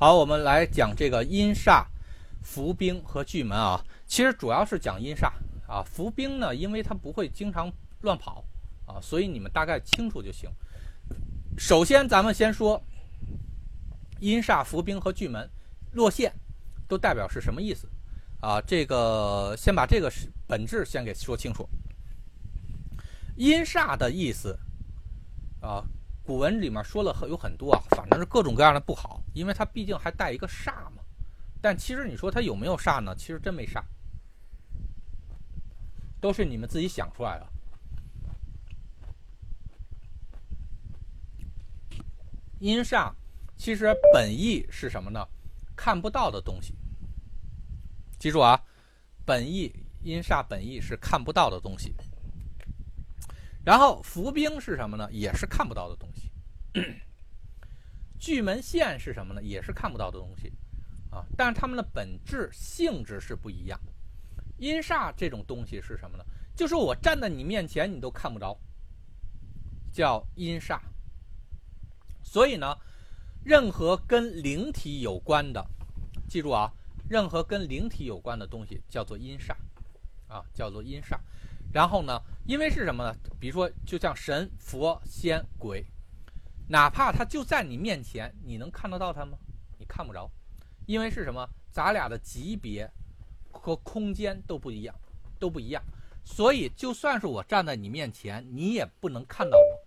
好，我们来讲这个阴煞、伏兵和巨门啊。其实主要是讲阴煞啊，伏兵呢，因为它不会经常乱跑啊，所以你们大概清楚就行。首先，咱们先说阴煞、伏兵和巨门落线都代表是什么意思啊？这个先把这个本质先给说清楚。阴煞的意思啊。古文里面说了很有很多啊，反正是各种各样的不好，因为它毕竟还带一个煞嘛。但其实你说它有没有煞呢？其实真没煞，都是你们自己想出来的。阴煞其实本意是什么呢？看不到的东西。记住啊，本意阴煞本意是看不到的东西。然后伏兵是什么呢？也是看不到的东西。巨门线是什么呢？也是看不到的东西啊。但是它们的本质性质是不一样。阴煞这种东西是什么呢？就是我站在你面前，你都看不着，叫阴煞。所以呢，任何跟灵体有关的，记住啊，任何跟灵体有关的东西叫做阴煞啊，叫做阴煞。然后呢？因为是什么呢？比如说，就像神、佛、仙、鬼，哪怕他就在你面前，你能看得到他吗？你看不着，因为是什么？咱俩的级别和空间都不一样，都不一样。所以，就算是我站在你面前，你也不能看到我。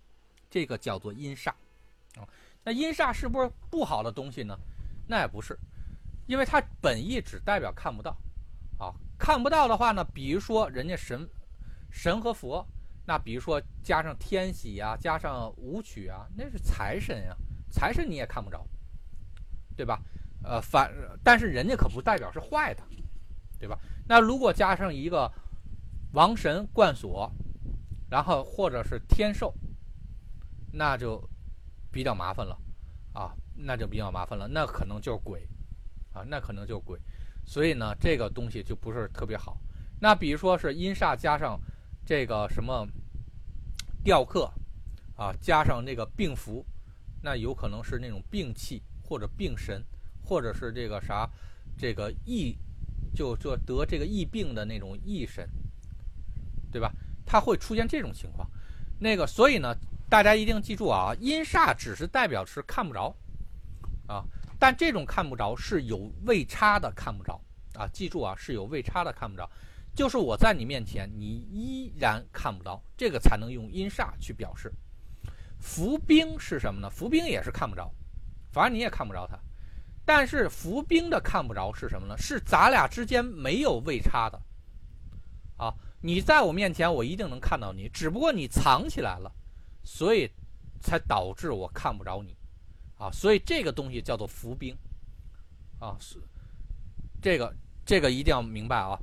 这个叫做阴煞啊。那阴煞是不是不好的东西呢？那也不是，因为它本意只代表看不到啊。看不到的话呢，比如说人家神。神和佛，那比如说加上天喜啊，加上武曲啊，那是财神呀，财神你也看不着，对吧？呃，反但是人家可不代表是坏的，对吧？那如果加上一个王神冠锁，然后或者是天寿，那就比较麻烦了啊，那就比较麻烦了，那可能就是鬼啊，那可能就是鬼，所以呢，这个东西就不是特别好。那比如说是阴煞加上。这个什么雕刻啊，加上那个病符，那有可能是那种病气或者病神，或者是这个啥，这个疫，就就得这个疫病的那种疫神，对吧？它会出现这种情况。那个，所以呢，大家一定记住啊，阴煞只是代表是看不着啊，但这种看不着是有位差的看不着啊，记住啊，是有位差的看不着。就是我在你面前，你依然看不到，这个才能用阴煞去表示。伏兵是什么呢？伏兵也是看不着，反正你也看不着他。但是伏兵的看不着是什么呢？是咱俩之间没有位差的啊！你在我面前，我一定能看到你，只不过你藏起来了，所以才导致我看不着你啊！所以这个东西叫做伏兵啊，是这个这个一定要明白啊！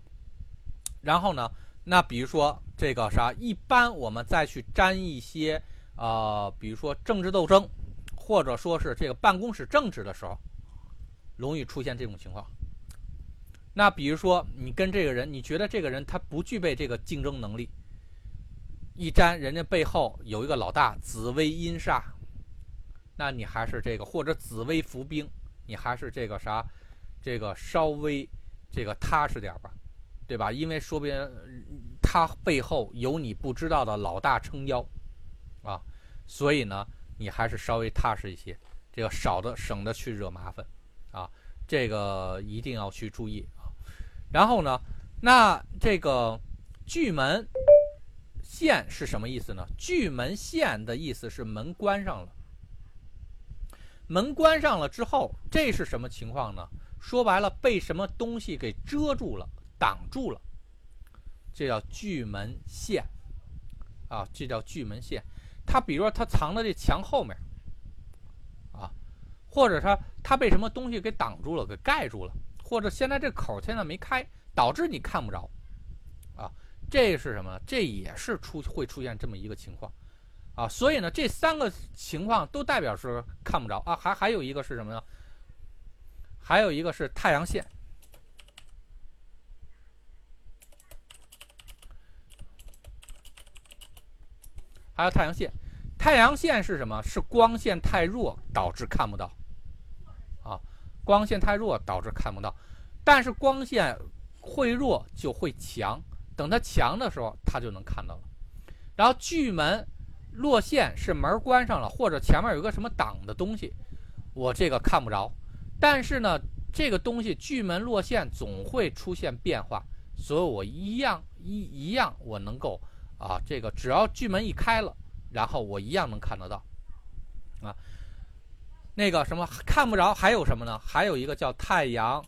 然后呢？那比如说这个啥？一般我们再去沾一些，呃，比如说政治斗争，或者说是这个办公室政治的时候，容易出现这种情况。那比如说你跟这个人，你觉得这个人他不具备这个竞争能力，一沾人家背后有一个老大紫薇阴煞，那你还是这个或者紫薇伏兵，你还是这个啥，这个稍微这个踏实点吧。对吧？因为说不定他背后有你不知道的老大撑腰，啊，所以呢，你还是稍微踏实一些，这个少的省得去惹麻烦，啊，这个一定要去注意啊。然后呢，那这个巨门线是什么意思呢？巨门线的意思是门关上了，门关上了之后，这是什么情况呢？说白了，被什么东西给遮住了。挡住了，这叫巨门线啊，这叫巨门线。它比如说它藏在这墙后面啊，或者它它被什么东西给挡住了，给盖住了，或者现在这口现在没开，导致你看不着啊。这是什么？这也是出会出现这么一个情况啊。所以呢，这三个情况都代表是看不着啊。还还有一个是什么呢？还有一个是太阳线。还有太阳线，太阳线是什么？是光线太弱导致看不到，啊，光线太弱导致看不到。但是光线会弱就会强，等它强的时候，它就能看到了。然后巨门落线是门关上了，或者前面有个什么挡的东西，我这个看不着。但是呢，这个东西巨门落线总会出现变化，所以我一样一一样我能够啊，这个只要巨门一开了，然后我一样能看得到啊。那个什么看不着，还有什么呢？还有一个叫太阳。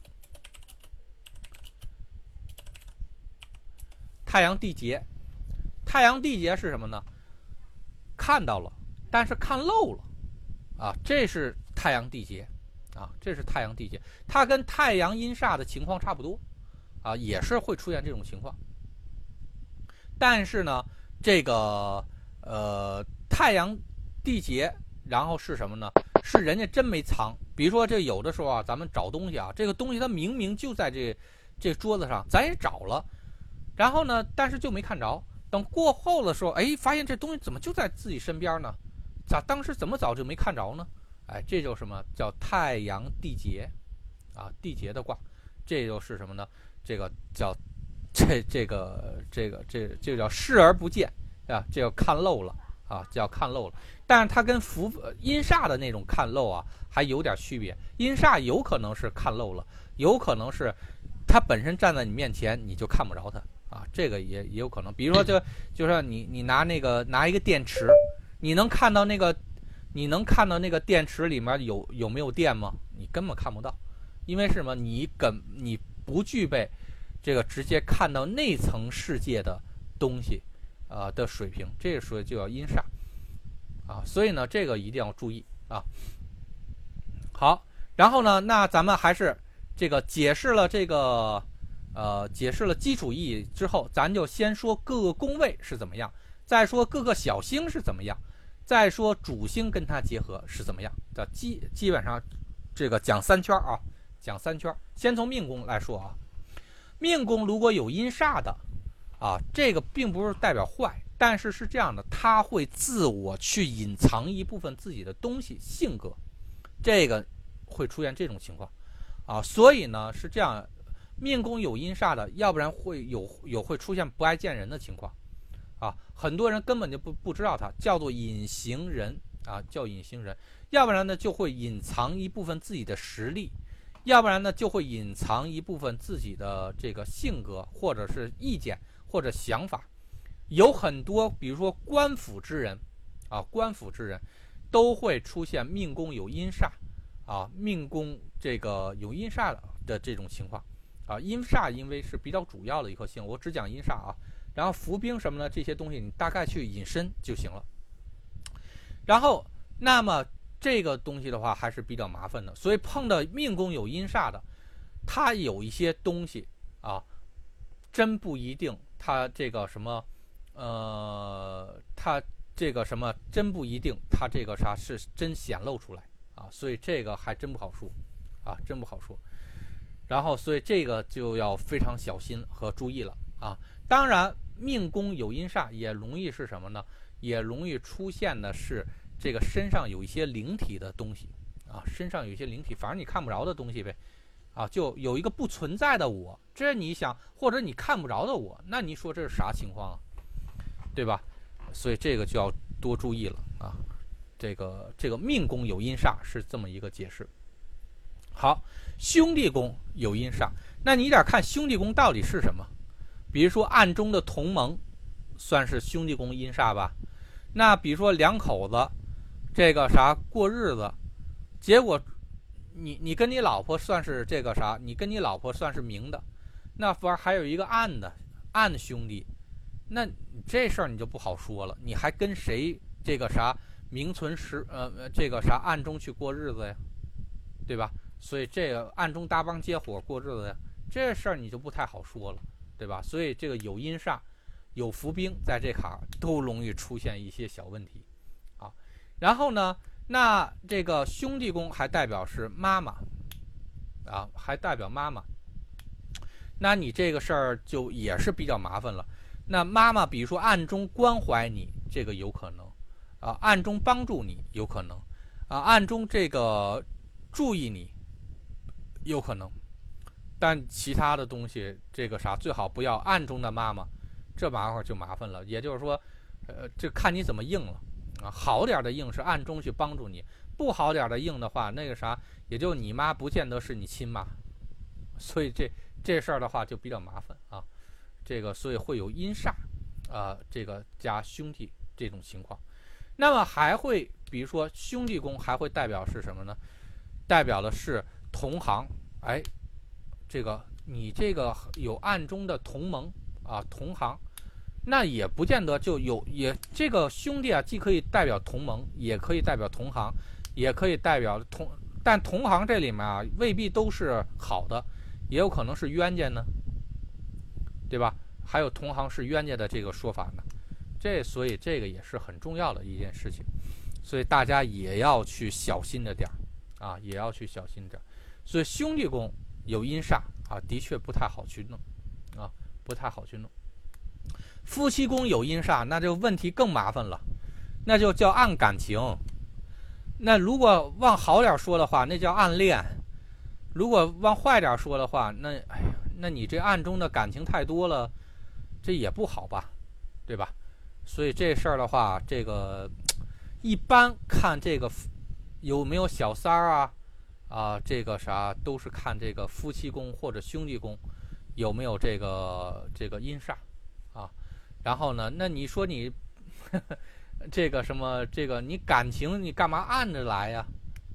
太阳地劫，太阳地劫是什么呢？看到了，但是看漏了，啊，这是太阳地劫，啊，这是太阳地劫，它跟太阳阴煞的情况差不多，啊，也是会出现这种情况。但是呢，这个呃太阳地劫，然后是什么呢？是人家真没藏。比如说这有的时候啊，咱们找东西啊，这个东西它明明就在这这桌子上，咱也找了。然后呢？但是就没看着。等过后的时候，哎，发现这东西怎么就在自己身边呢？咋当时怎么早就没看着呢？哎，这就什么叫太阳地劫啊？地劫的卦，这就是什么呢？这个叫这这个这个这这叫视而不见啊，这叫看漏了啊，叫看漏了。但是它跟伏阴煞的那种看漏啊，还有点区别。阴煞有可能是看漏了，有可能是它本身站在你面前，你就看不着它。啊，这个也也有可能，比如说，就就说你你拿那个拿一个电池，你能看到那个，你能看到那个电池里面有有没有电吗？你根本看不到，因为是什么？你根你不具备这个直接看到内层世界的东西啊的水平，这个时候就要阴煞啊，所以呢，这个一定要注意啊。好，然后呢，那咱们还是这个解释了这个。呃，解释了基础意义之后，咱就先说各个宫位是怎么样，再说各个小星是怎么样，再说主星跟它结合是怎么样。的基基本上，这个讲三圈啊，讲三圈。先从命宫来说啊，命宫如果有阴煞的，啊，这个并不是代表坏，但是是这样的，他会自我去隐藏一部分自己的东西性格，这个会出现这种情况，啊，所以呢是这样。命宫有阴煞的，要不然会有有会出现不爱见人的情况，啊，很多人根本就不不知道他叫做隐形人啊，叫隐形人，要不然呢就会隐藏一部分自己的实力，要不然呢就会隐藏一部分自己的这个性格或者是意见或者想法，有很多比如说官府之人，啊，官府之人，都会出现命宫有阴煞，啊，命宫这个有阴煞的的这种情况。啊，阴煞因为是比较主要的一颗星，我只讲阴煞啊。然后伏兵什么呢？这些东西你大概去引申就行了。然后，那么这个东西的话还是比较麻烦的，所以碰到命宫有阴煞的，他有一些东西啊，真不一定他这个什么，呃，他这个什么真不一定他这个啥是真显露出来啊，所以这个还真不好说啊，真不好说。然后，所以这个就要非常小心和注意了啊！当然，命宫有阴煞也容易是什么呢？也容易出现的是这个身上有一些灵体的东西啊，身上有一些灵体，反正你看不着的东西呗，啊，就有一个不存在的我，这你想，或者你看不着的我，那你说这是啥情况啊？对吧？所以这个就要多注意了啊！这个这个命宫有阴煞是这么一个解释。好，兄弟宫有阴煞，那你得看兄弟宫到底是什么。比如说暗中的同盟，算是兄弟宫阴煞吧。那比如说两口子，这个啥过日子，结果你你跟你老婆算是这个啥，你跟你老婆算是明的，那反而还有一个暗的暗兄弟，那这事儿你就不好说了。你还跟谁这个啥名存实呃这个啥暗中去过日子呀，对吧？所以这个暗中搭帮结伙过日子呀，这事儿你就不太好说了，对吧？所以这个有阴煞、有伏兵在这坎儿，都容易出现一些小问题，然后呢，那这个兄弟宫还代表是妈妈，啊，还代表妈妈。那你这个事儿就也是比较麻烦了。那妈妈，比如说暗中关怀你，这个有可能，啊，暗中帮助你有可能，啊，暗中这个注意你。有可能。但其他的东西，这个啥最好不要暗中的妈妈，这麻烦就麻烦了。也就是说，呃，这看你怎么应了好点的硬是暗中去帮助你，不好点的硬的话，那个啥，也就你妈不见得是你亲妈，所以这这事儿的话就比较麻烦啊。这个所以会有阴煞啊，这个加兄弟这种情况。那么还会比如说兄弟宫还会代表是什么呢？代表的是同行，哎。这个你这个有暗中的同盟啊，同行，那也不见得就有也这个兄弟啊，既可以代表同盟，也可以代表同行，也可以代表同，但同行这里面啊，未必都是好的，也有可能是冤家呢，对吧？还有同行是冤家的这个说法呢，这所以这个也是很重要的一件事情，所以大家也要去小心着点儿啊，也要去小心着，所以兄弟宫。有阴煞啊，的确不太好去弄，啊，不太好去弄。夫妻宫有阴煞，那就问题更麻烦了，那就叫暗感情。那如果往好点说的话，那叫暗恋；如果往坏点说的话，那哎呀，那你这暗中的感情太多了，这也不好吧，对吧？所以这事儿的话，这个 一般看这个有没有小三儿啊。啊，这个啥都是看这个夫妻宫或者兄弟宫有没有这个这个阴煞。然后呢，那你说你这个什么这个你感情你干嘛按着来呀？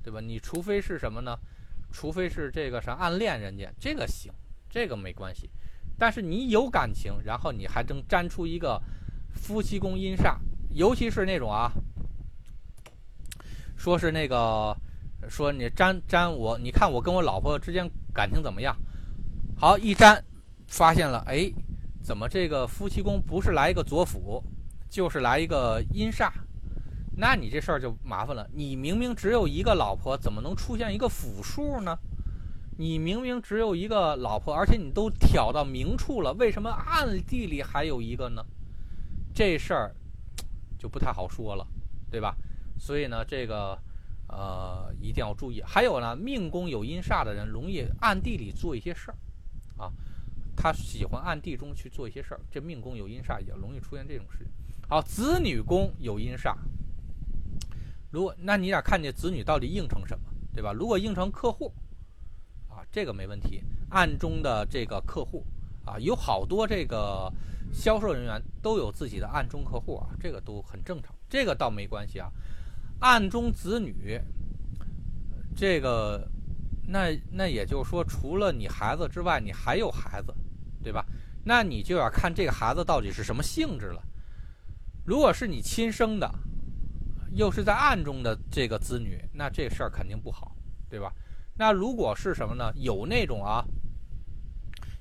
对吧？你除非是什么呢？除非是这个啥暗恋人家，这个行，这个没关系。但是你有感情，然后你还能粘出一个夫妻宫阴煞，尤其是那种啊，说是那个。说你粘粘我，你看我跟我老婆之间感情怎么样？好一粘，发现了，哎，怎么这个夫妻宫不是来一个左辅，就是来一个阴煞？那你这事儿就麻烦了。你明明只有一个老婆，怎么能出现一个辅数呢？你明明只有一个老婆，而且你都挑到明处了，为什么暗地里还有一个呢？这事儿就不太好说了，对吧？所以呢，这个。呃，一定要注意。还有呢，命宫有阴煞的人，容易暗地里做一些事儿，啊，他喜欢暗地中去做一些事儿。这命宫有阴煞，也容易出现这种事情。好，子女宫有阴煞，如果那你得看见子女到底应成什么，对吧？如果应成客户，啊，这个没问题。暗中的这个客户，啊，有好多这个销售人员都有自己的暗中客户啊，这个都很正常，这个倒没关系啊。暗中子女，这个，那那也就是说，除了你孩子之外，你还有孩子，那你就要看这个孩子到底是什么性质了。如果是你亲生的，又是在暗中的这个子女，那这事儿肯定不好，对吧？那如果是什么呢？有那种啊，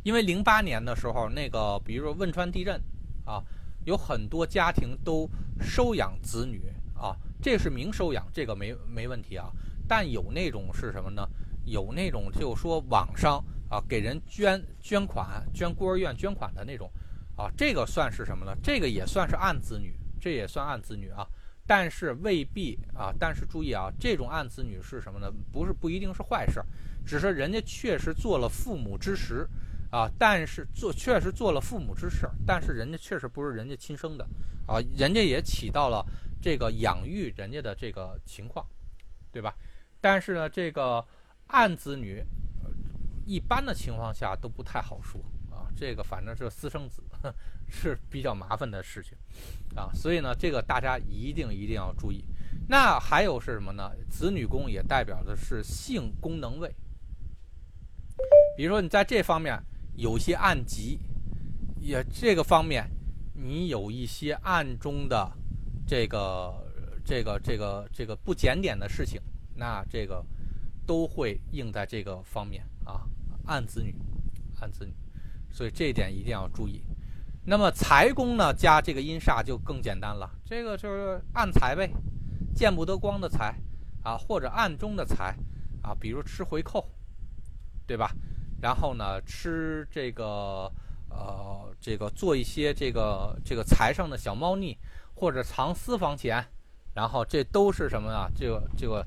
因为零八年的时候，那个比如说汶川地震啊，有很多家庭都收养子女啊。这是明收养，这个没没问题啊。但有那种是什么呢？有那种就说网上啊给人捐捐款、捐孤儿院捐款的那种，啊，这个算是什么呢？这个也算是暗子女，这也算暗子女啊。但是未必啊。但是注意啊，这种暗子女是什么呢？不是不一定是坏事，只是人家确实做了父母之实啊。但是做确实做了父母之事，但是人家确实不是人家亲生的啊，人家也起到了。这个养育人家的这个情况，对吧？但是呢，这个暗子女，一般的情况下都不太好说啊。这个反正是私生子 是比较麻烦的事情啊，所以呢，这个大家一定一定要注意。那还有是什么呢？子女宫也代表的是性功能位，比如说你在这方面有些暗疾，也这个方面你有一些暗中的。这个这个这个这个不检点的事情，那这个都会应在这个方面啊，暗子女，暗子女，所以这一点一定要注意。那么财宫呢，加这个阴煞就更简单了，这个就是暗财呗，见不得光的财啊，或者暗中的财啊，比如吃回扣，对吧？然后呢，吃这个呃这个做一些这个这个财上的小猫腻。或者藏私房钱，然后这都是什么啊？这个这个，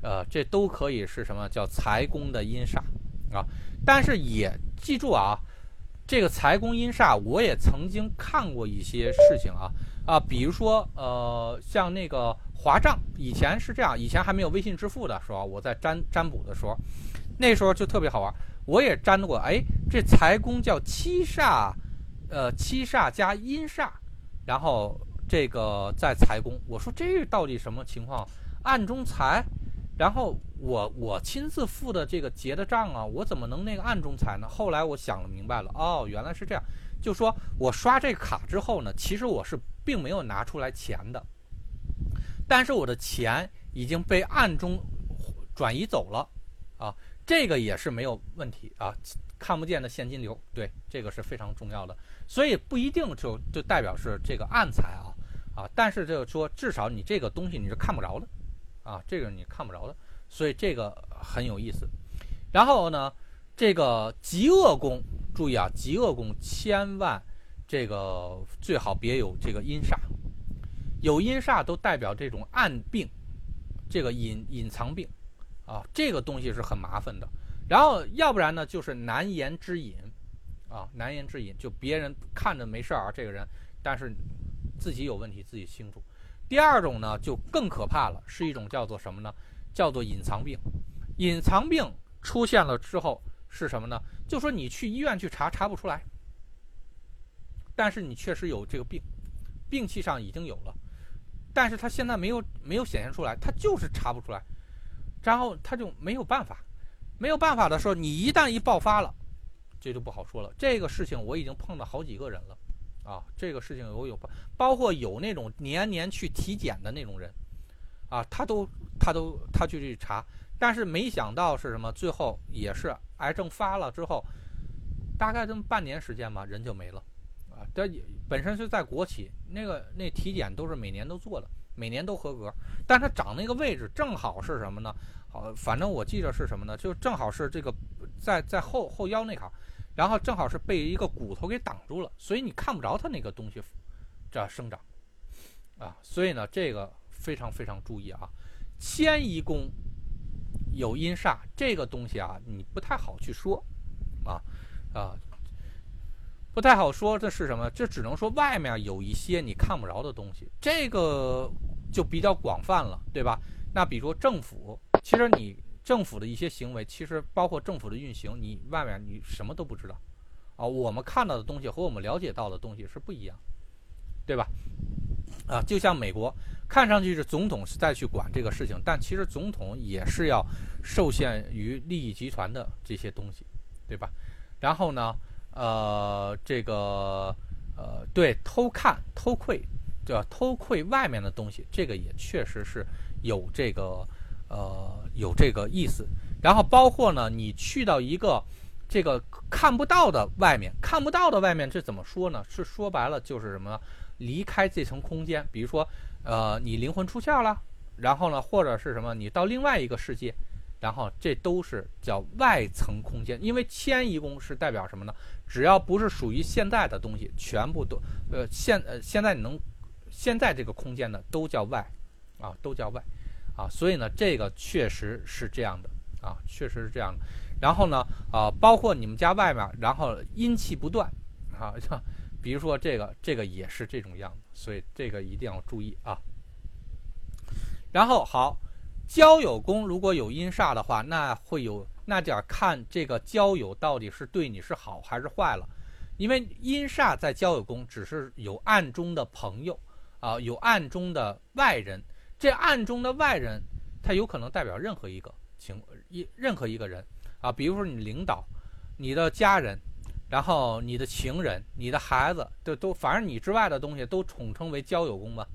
呃，这都可以是什么叫财宫的阴煞啊。但是也记住啊，这个财宫阴煞，我也曾经看过一些事情啊啊，比如说呃，像那个华账，以前是这样，以前还没有微信支付的时候，我在占占卜的时候，那时候就特别好玩，我也占过，哎，这财宫叫七煞，呃，七煞加阴煞，然后这个在财宫，我说这到底什么情况？暗中财。然后我我亲自付的这个结的账啊，我怎么能那个暗中财呢？后来我想了明白了，哦，原来是这样，就说我刷这卡之后呢，其实我是并没有拿出来钱的，但是我的钱已经被暗中转移走了，啊，这个也是没有问题啊，看不见的现金流，对，这个是非常重要的，所以不一定就就代表是这个暗财啊，啊，但是就是说至少你这个东西你是看不着的。啊，这个你看不着的，所以这个很有意思。然后呢，这个极恶宫，注意啊，极恶宫千万这个最好别有这个阴煞，有阴煞都代表这种暗病，这个隐隐藏病啊，这个东西是很麻烦的。然后要不然呢，就是难言之隐啊，难言之隐，就别人看着没事儿啊，这个人，但是自己有问题自己清楚。第二种呢，就更可怕了，是一种叫做什么呢？叫做隐藏病。隐藏病出现了之后是什么呢？就说你去医院去查，查不出来，但是你确实有这个病，病气上已经有了，但是他现在没有没有显现出来，他就是查不出来，然后他就没有办法，没有办法的时候，你一旦一爆发了，这就不好说了。这个事情我已经碰到好几个人了。啊，这个事情我有包，包括有那种年年去体检的那种人，啊，他都他都他去去查，但是没想到是什么，最后也是癌症发了之后，大概这么半年时间吧，人就没了，啊，这本身是在国企，那个那体检都是每年都做的，每年都合格，但他长那个位置正好是什么呢？好，反正我记得是什么呢？就正好是这个在在后后腰那坎。然后正好是被一个骨头给挡住了，所以你看不着它那个东西这生长啊，所以呢，这个非常非常注意啊。迁移宫有阴煞，这个东西啊，你不太好去说啊啊，不太好说这是什么？这只能说外面有一些你看不着的东西，这个就比较广泛了，对吧？那比如说政府，其实你。政府的一些行为，其实包括政府的运行，你外面你什么都不知道，啊，我们看到的东西和我们了解到的东西是不一样，对吧？啊，就像美国，看上去是总统是在去管这个事情，但其实总统也是要受限于利益集团的这些东西，对吧？然后呢，呃，这个呃，对，偷看、偷窥，对吧？偷窥外面的东西，这个也确实是有这个。呃，有这个意思，然后包括呢，你去到一个这个看不到的外面，看不到的外面，这怎么说呢？是说白了就是什么呢？离开这层空间，比如说，呃，你灵魂出窍了，然后呢，或者是什么？你到另外一个世界，然后这都是叫外层空间。因为迁移宫是代表什么呢？只要不是属于现在的东西，全部都呃现呃现在你能现在这个空间呢，都叫外啊，都叫外。啊，所以呢，这个确实是这样的啊，确实是这样的。然后呢，啊，包括你们家外面，然后阴气不断啊，像 比如说这个，这个也是这种样子，所以这个一定要注意啊。然后好，交友宫如果有阴煞的话，那会有那点看这个交友到底是对你是好还是坏了，因为阴煞在交友宫只是有暗中的朋友啊，有暗中的外人。这暗中的外人，他有可能代表任何一个情一任何一个人啊，比如说你领导、你的家人，然后你的情人、你的孩子，都都反正你之外的东西都统称为交友宫嘛，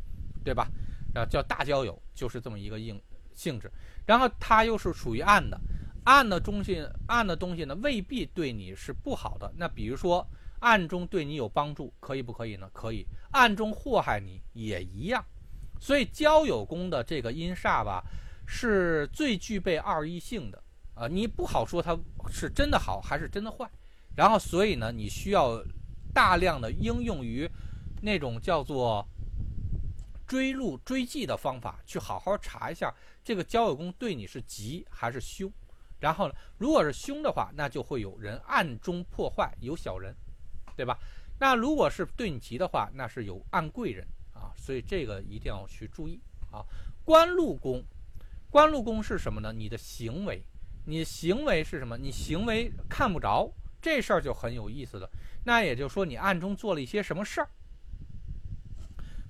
对吧？啊，叫大交友，就是这么一个应性质。然后它又是属于暗的，暗的东西，暗的东西呢未必对你是不好的。那比如说暗中对你有帮助，可以不可以呢？可以。暗中祸害你也一样。所以交友宫的这个阴煞吧，是最具备二异性的啊，你不好说它是真的好还是真的坏。然后，所以呢，你需要大量的应用于那种叫做追路追迹的方法，去好好查一下这个交友宫对你是吉还是凶。然后呢，如果是凶的话，那就会有人暗中破坏，有小人，对吧？那如果是对你吉的话，那是有暗贵人啊，所以这个一定要去注意啊。官禄宫，官禄宫是什么呢？你的行为，你行为是什么？你行为看不着，这事儿就很有意思了。那也就是说，你暗中做了一些什么事儿？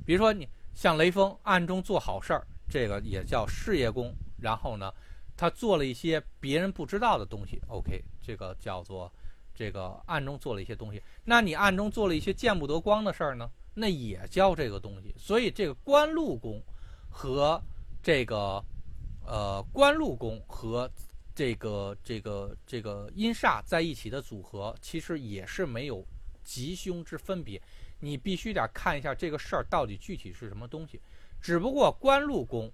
比如说，你像雷锋暗中做好事儿，这个也叫事业宫。然后呢，他做了一些别人不知道的东西。OK，这个叫做这个暗中做了一些东西。那你暗中做了一些见不得光的事儿呢？那也叫这个东西。所以这个官禄宫和这个呃官禄宫和这个这个这个阴煞在一起的组合，其实也是没有吉凶之分别。你必须得看一下这个事儿到底具体是什么东西。只不过官禄宫，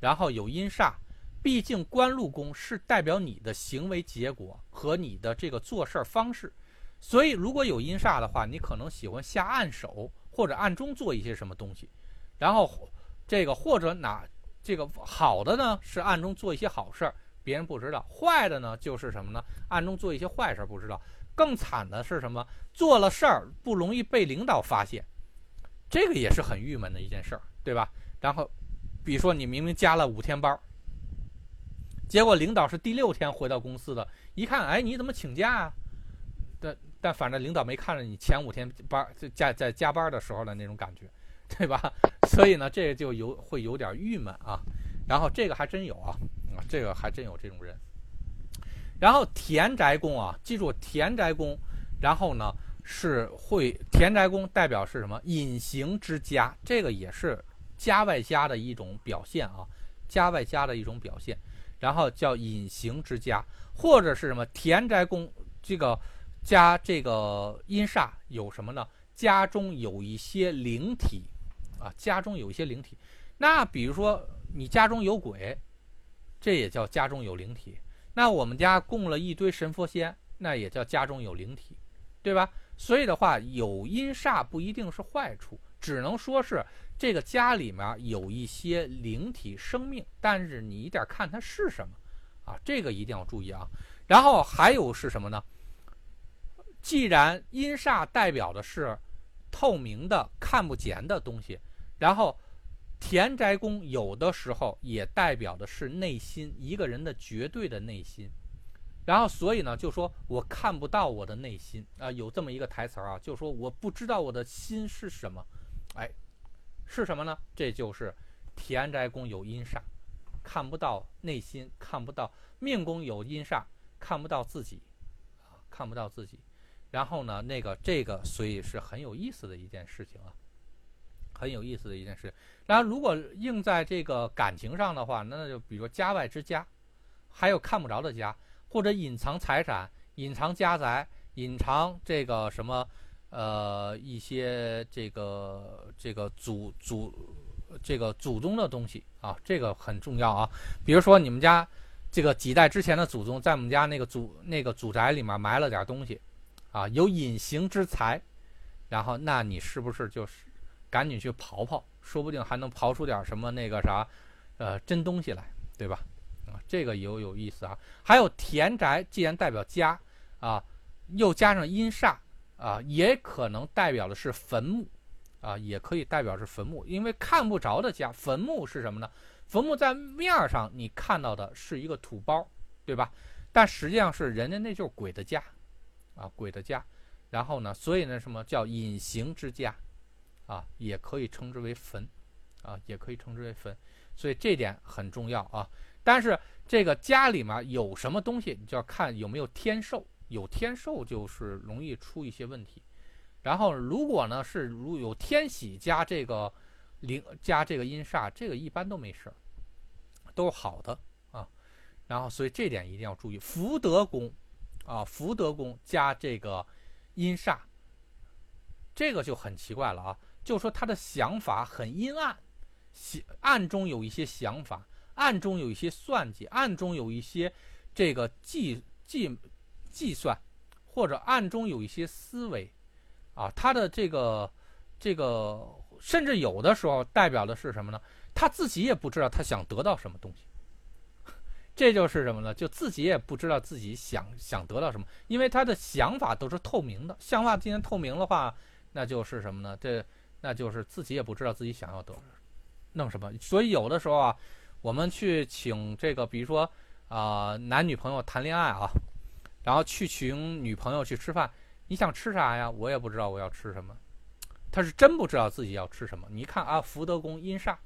然后有阴煞。毕竟官禄宫是代表你的行为结果和你的这个做事方式，所以如果有阴煞的话，你可能喜欢下暗手或者暗中做一些什么东西，然后这个或者哪这个好的呢是暗中做一些好事儿，别人不知道；坏的呢就是什么呢？暗中做一些坏事儿不知道。更惨的是什么？做了事儿不容易被领导发现，这个也是很郁闷的一件事儿，对吧？然后，比如说你明明加了五天班儿。结果领导是第六天回到公司的，一看，哎，你怎么请假啊？但反正领导没看着你前五天班就加在加班的时候的那种感觉，对吧？所以呢，这个就有会有点郁闷啊。然后这个还真有啊，啊，这个还真有这种人。然后田宅宫啊，记住田宅宫，然后呢是会田宅宫代表是什么？隐形之家，这个也是家外家的一种表现啊，家外家的一种表现。然后叫隐形之家，或者是什么田宅宫，这个家这个阴煞有什么呢？家中有一些灵体，啊，家中有一些灵体。那比如说你家中有鬼，这也叫家中有灵体。那我们家供了一堆神佛仙，那也叫家中有灵体，对吧？所以的话，有阴煞不一定是坏处，只能说是。这个家里面有一些灵体生命，但是你一点看它是什么，啊，这个一定要注意啊。然后还有是什么呢？既然阴煞代表的是透明的、看不见的东西，然后田宅宫有的时候也代表的是内心一个人的绝对的内心。然后所以呢，就说我看不到我的内心啊，有这么一个台词啊，就说我不知道我的心是什么，哎。是什么呢？这就是田宅宫有阴煞，看不到内心，看不到命宫有阴煞，看不到自己，看不到自己。然后呢，那个这个，所以是很有意思的一件事情啊，很有意思的一件事。然后如果用在这个感情上的话，那就比如家外之家，还有看不着的家，或者隐藏财产、隐藏家宅、隐藏这个什么。呃，一些这个这个祖祖这个祖宗的东西啊，这个很重要啊。比如说你们家这个几代之前的祖宗在我们家那个祖那个祖宅里面埋了点东西啊，有隐形之财，然后那你是不是就是赶紧去刨刨，说不定还能刨出点什么那个啥呃真东西来，对吧？啊，这个有有意思啊。还有田宅，既然代表家啊，又加上阴煞。啊，也可能代表的是坟墓，啊，也可以代表是坟墓，因为看不着的家，坟墓是什么呢？坟墓在面上你看到的是一个土包，对吧？但实际上是人家那就是鬼的家，啊，鬼的家。然后呢，所以呢，什么叫隐形之家？啊，也可以称之为坟，啊，也可以称之为坟。所以这点很重要啊。但是这个家里面有什么东西，你就要看有没有天寿。有天寿就是容易出一些问题，然后如果呢是如有天喜加这个灵加这个阴煞，这个一般都没事儿，都是好的啊。然后所以这点一定要注意，福德宫啊，福德宫加这个阴煞，这个就很奇怪了啊。就说他的想法很阴暗，暗中有一些想法，暗中有一些算计，暗中有一些这个计计。计算，或者暗中有一些思维，啊，他的这个这个，甚至有的时候代表的是什么呢？他自己也不知道他想得到什么东西。这就是什么呢？就自己也不知道自己想想得到什么，因为他的想法都是透明的。想法既然透明的话，那就是什么呢？这那就是自己也不知道自己想要得弄什么。所以有的时候啊，我们去请这个，比如说啊，男女朋友谈恋爱啊，然后去请女朋友去吃饭，你想吃啥呀？我也不知道我要吃什么。他是真不知道自己要吃什么。你看啊，福德宫阴煞，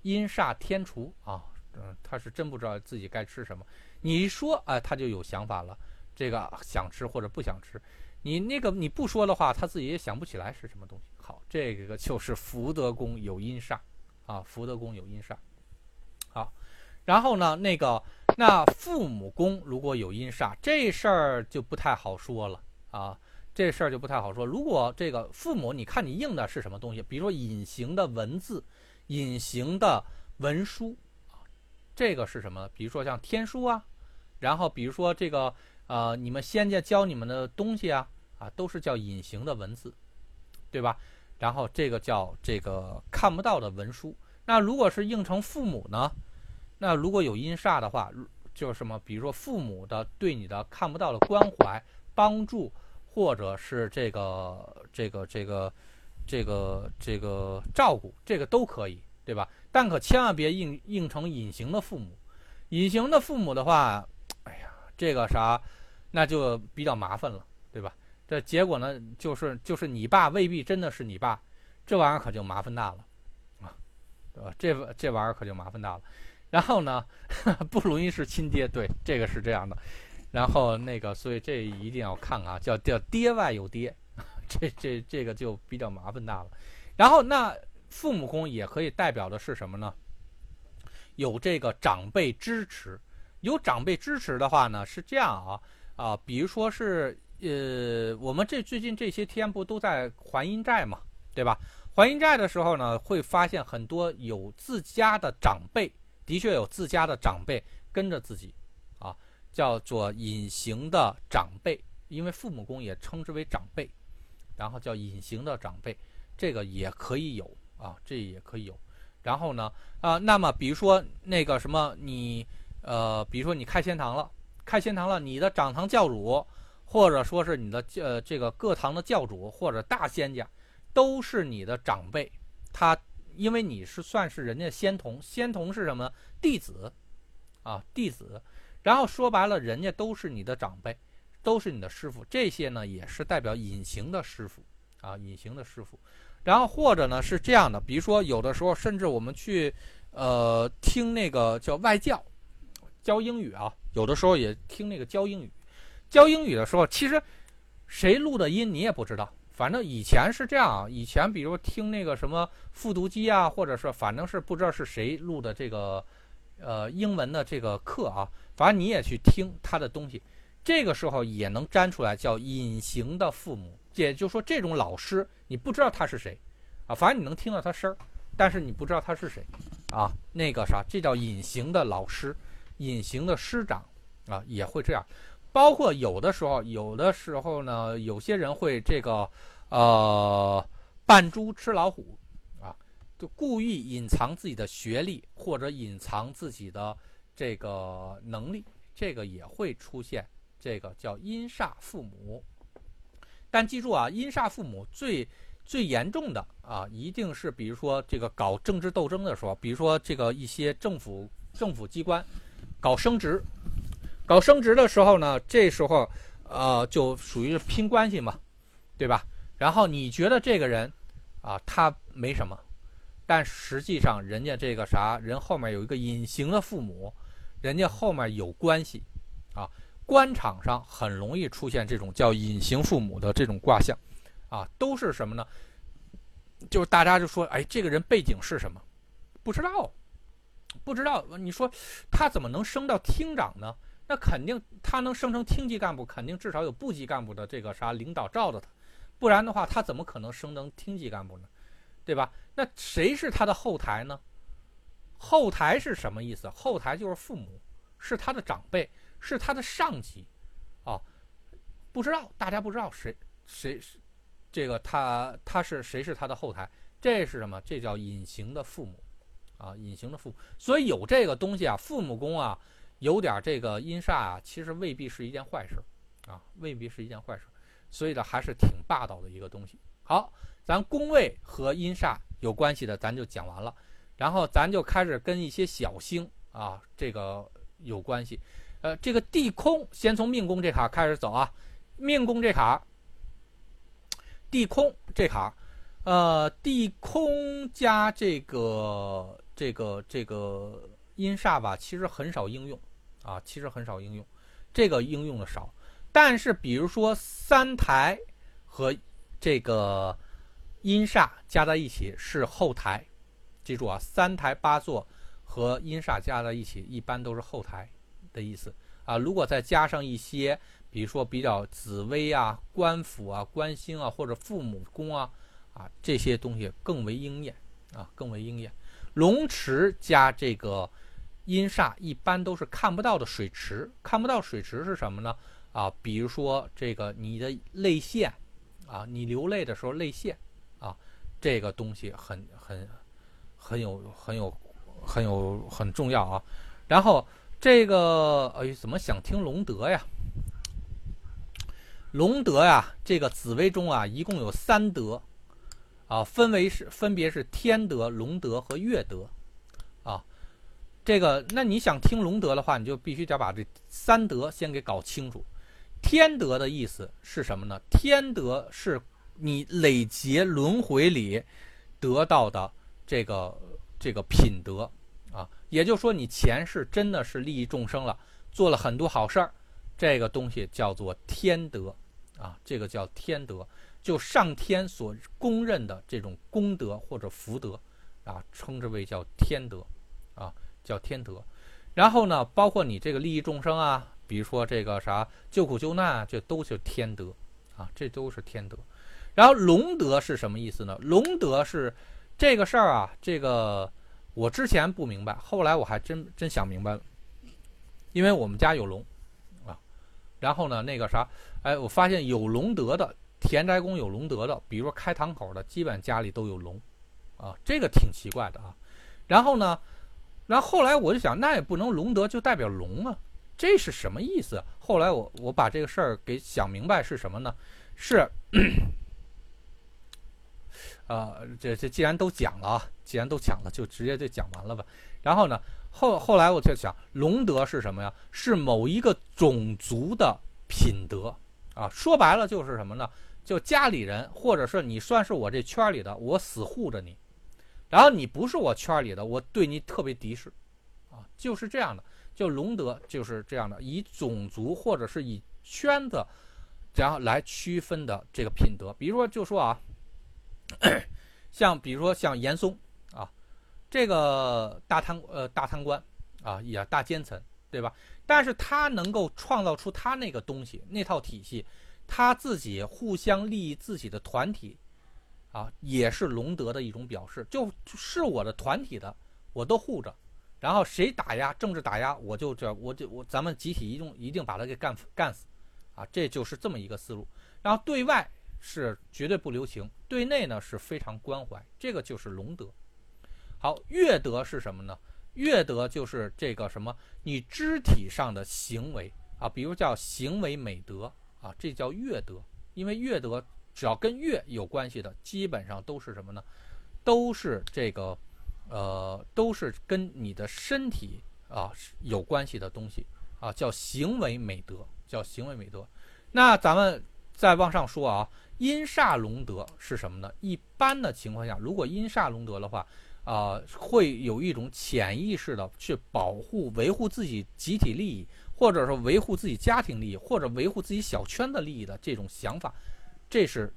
阴煞天除啊。嗯，他是真不知道自己该吃什么。你一说，啊，他就有想法了。这个想吃或者不想吃，你那个你不说的话，他自己也想不起来是什么东西。好，这个就是福德宫有阴煞啊，福德宫有阴煞。好，然后呢，那个那父母宫如果有阴煞，这事儿就不太好说了啊，这事儿就不太好说。如果这个父母，你看你应的是什么东西？比如说隐形的文字，隐形的文书。这个是什么？比如说像天书啊，然后比如说这个呃，你们仙家教你们的东西啊，啊，都是叫隐形的文字，对吧？然后这个叫这个看不到的文书。那如果是应成父母呢？那如果有阴煞的话，就是什么？比如说父母的对你的看不到的关怀、帮助，或者是这个这个这个这个这个照顾，这个都可以。对吧？但可千万别应应成隐形的父母，隐形的父母的话，哎呀，这个啥，那就比较麻烦了，对吧？这结果呢，就是就是你爸未必真的是你爸，这玩意儿可就麻烦大了，啊，对吧？这这玩意儿可就麻烦大了。然后呢，不容易是亲爹，对，这个是这样的。然后那个，所以这一定要看啊，叫叫爹外有爹，这这这个就比较麻烦大了。然后那。父母宫也可以代表的是什么呢？有这个长辈支持，有长辈支持的话呢，是这样啊啊，比如说是呃，我们这最近这些天不都在还阴债嘛，对吧？还阴债的时候呢，会发现很多有自家的长辈，的确有自家的长辈跟着自己，啊，叫做隐形的长辈，因为父母宫也称之为长辈，然后叫隐形的长辈，这个也可以有。啊，这也可以有，然后呢，啊，那么比如说那个什么，你，呃，比如说你开仙堂了，开仙堂了，你的掌堂教主，或者说是你的呃这个各堂的教主或者大仙家，都是你的长辈，他因为你是算是人家仙童，仙童是什么？弟子，啊，弟子，然后说白了，人家都是你的长辈，都是你的师傅，这些呢也是代表隐形的师傅，啊，隐形的师傅。然后或者呢是这样的，比如说有的时候甚至我们去，呃，听那个叫外教，教英语啊，有的时候也听那个教英语，教英语的时候，其实谁录的音你也不知道，反正以前是这样，以前比如听那个什么复读机啊，或者是反正是不知道是谁录的这个，呃，英文的这个课啊，反正你也去听他的东西，这个时候也能粘出来叫隐形的父母。也就是说，这种老师你不知道他是谁，啊，反正你能听到他声儿，但是你不知道他是谁，啊，那个啥，这叫隐形的老师，隐形的师长，啊，也会这样。包括有的时候，有的时候呢，有些人会这个，呃，扮猪吃老虎，啊，就故意隐藏自己的学历或者隐藏自己的这个能力，这个也会出现，这个叫阴煞父母。但记住啊，阴煞父母最最严重的啊，一定是比如说这个搞政治斗争的时候，比如说这个一些政府政府机关搞升职，搞升职的时候呢，这时候呃就属于拼关系嘛，对吧？然后你觉得这个人啊他没什么，但实际上人家这个啥人后面有一个隐形的父母，人家后面有关系啊。官场上很容易出现这种叫隐形父母的这种卦象，啊，都是什么呢？就是大家就说，哎，这个人背景是什么？不知道，不知道。你说他怎么能升到厅长呢？那肯定他能升成厅级干部，肯定至少有部级干部的这个啥领导罩着他，不然的话，他怎么可能升成厅级干部呢？对吧？那谁是他的后台呢？后台是什么意思？后台就是父母，是他的长辈。是他的上级，啊，不知道，大家不知道谁谁是这个他他是谁是他的后台？这是什么？这叫隐形的父母，啊，隐形的父母。所以有这个东西啊，父母宫啊，有点这个阴煞啊，其实未必是一件坏事啊，未必是一件坏事。所以呢，还是挺霸道的一个东西。好，咱宫位和阴煞有关系的，咱就讲完了。然后咱就开始跟一些小星啊，这个有关系。呃，这个地空，先从命宫这卡开始走啊。命宫这卡，地空这卡，呃，地空加这个这个这个阴煞吧，其实很少应用啊，其实很少应用，这个应用的少。但是，比如说三台和这个阴煞加在一起是后台，记住啊，三台八座和阴煞加在一起一般都是后台的意思啊。如果再加上一些，比如说比较紫薇啊、官府啊、官星啊或者父母宫啊啊这些东西更为应验啊，更为应验。龙池加这个阴煞一般都是看不到的水池，看不到水池是什么呢？啊，比如说这个你的泪腺，啊，你流泪的时候泪腺，啊，这个东西很很很有很有很有很重要啊。然后这个哎，怎么想听龙德呀？龙德呀，这个紫微中啊，一共有三德，啊，分为是分别是天德、龙德和月德，啊，这个那你想听龙德的话，你就必须得把这三德先给搞清楚。天德的意思是什么呢？天德是你累劫轮回里得到的这个这个品德，也就是说你前世真的是利益众生了，做了很多好事儿，这个东西叫做天德啊，这个叫天德，就上天所公认的这种功德或者福德啊，称之为叫天德啊，叫天德。然后呢，包括你这个利益众生啊。比如说这个啥救苦救难，这都是天德啊，这都是天德。然后龙德是什么意思呢？龙德是这个事儿啊，这个我之前不明白，后来我还真真想明白了。因为我们家有龙啊，然后呢，那个啥，哎，我发现有龙德的田宅宫有龙德的，比如说开堂口的，基本家里都有龙啊，这个挺奇怪的啊。然后呢，然后后来我就想，那也不能龙德就代表龙啊。这是什么意思？后来我我把这个事儿给想明白是什么呢？是，呃，这这既然都讲了啊，既然都讲了，就直接就讲完了吧。然后呢，后后来我就想，龙德是什么呀？是某一个种族的品德啊。说白了就是什么呢？就家里人，或者是你算是我这圈里的，我死护着你。然后你不是我圈里的，我对你特别敌视，啊，就是这样的。就龙德就是这样的，以种族或者是以圈子，然后来区分的这个品德。比如说，就说啊，像比如说像严嵩啊，这个大贪呃大贪官啊，也大奸臣，对吧？但是他能够创造出他那个东西那套体系，他自己互相利益自己的团体啊，也是隆德的一种表示。就是我的团体的，我都护着。然后谁打压政治打压，我就这我就我咱们集体一定一定把他给干干死，啊，这就是这么一个思路。然后对外是绝对不留情，对内呢是非常关怀，这个就是龙德。好，乐德是什么呢？乐德就是这个什么，你肢体上的行为啊，比如叫行为美德啊，这叫乐德。因为乐德只要跟乐有关系的，基本上都是什么呢？都是这个。呃，都是跟你的身体啊有关系的东西啊，叫行为美德，叫行为美德。那咱们再往上说啊，阴煞龙德是什么呢？一般的情况下，如果阴煞龙德的话，啊，会有一种潜意识的去保护、维护自己集体利益，或者说维护自己家庭利益，或者维护自己小圈的利益的这种想法，这是，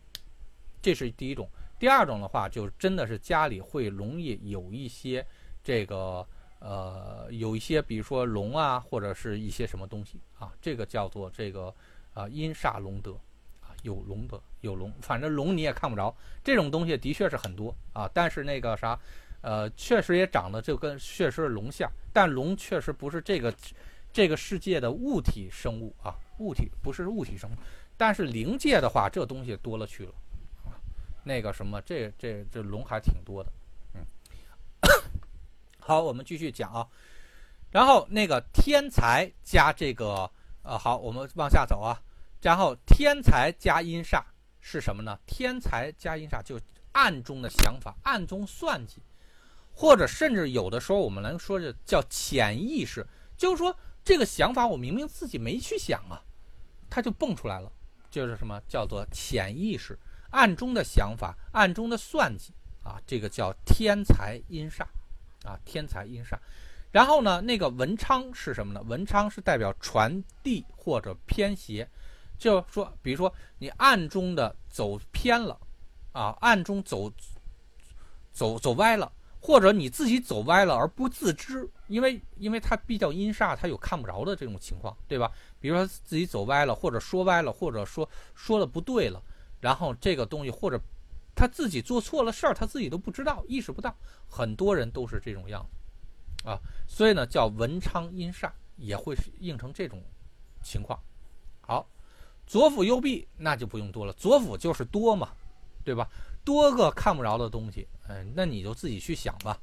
这是第一种。第二种的话，就真的是家里会容易有一些这个呃，有一些比如说龙啊，或者是一些什么东西啊，这个叫做这个啊阴煞龙德，有龙的有龙，反正龙你也看不着，这种东西的确是很多啊。但是那个啥，呃，确实也长得就跟确实是龙像，但龙确实不是这个这个世界的物体生物啊，物体不是物体生物，但是灵界的话，这东西多了去了。那个什么，这这这龙还挺多的，嗯，好，我们继续讲啊。然后那个天才加这个呃，好，我们往下走啊。然后天才加阴煞是什么呢？天才加阴煞就暗中的想法，暗中算计，或者甚至有的时候我们能说是叫潜意识，就是说这个想法我明明自己没去想啊，它就蹦出来了，就是什么叫做潜意识，暗中的想法，暗中的算计啊，这个叫天才阴煞啊，天才阴煞。然后呢，那个文昌是什么呢？文昌是代表传递或者偏斜。就说，比如说你暗中的走偏了，啊，暗中走走走歪了，或者你自己走歪了而不自知，因为因为它比较阴煞，它有看不着的这种情况，对吧？比如说自己走歪了，或者说歪了，或者说说的不对了，然后这个东西或者他自己做错了事儿，他自己都不知道，意识不到，很多人都是这种样子，啊，所以呢叫文昌阴煞也会应成这种情况，左辅右弼，那就不用多了。左辅就是多嘛，对吧？多个看不着的东西，嗯，那你就自己去想吧。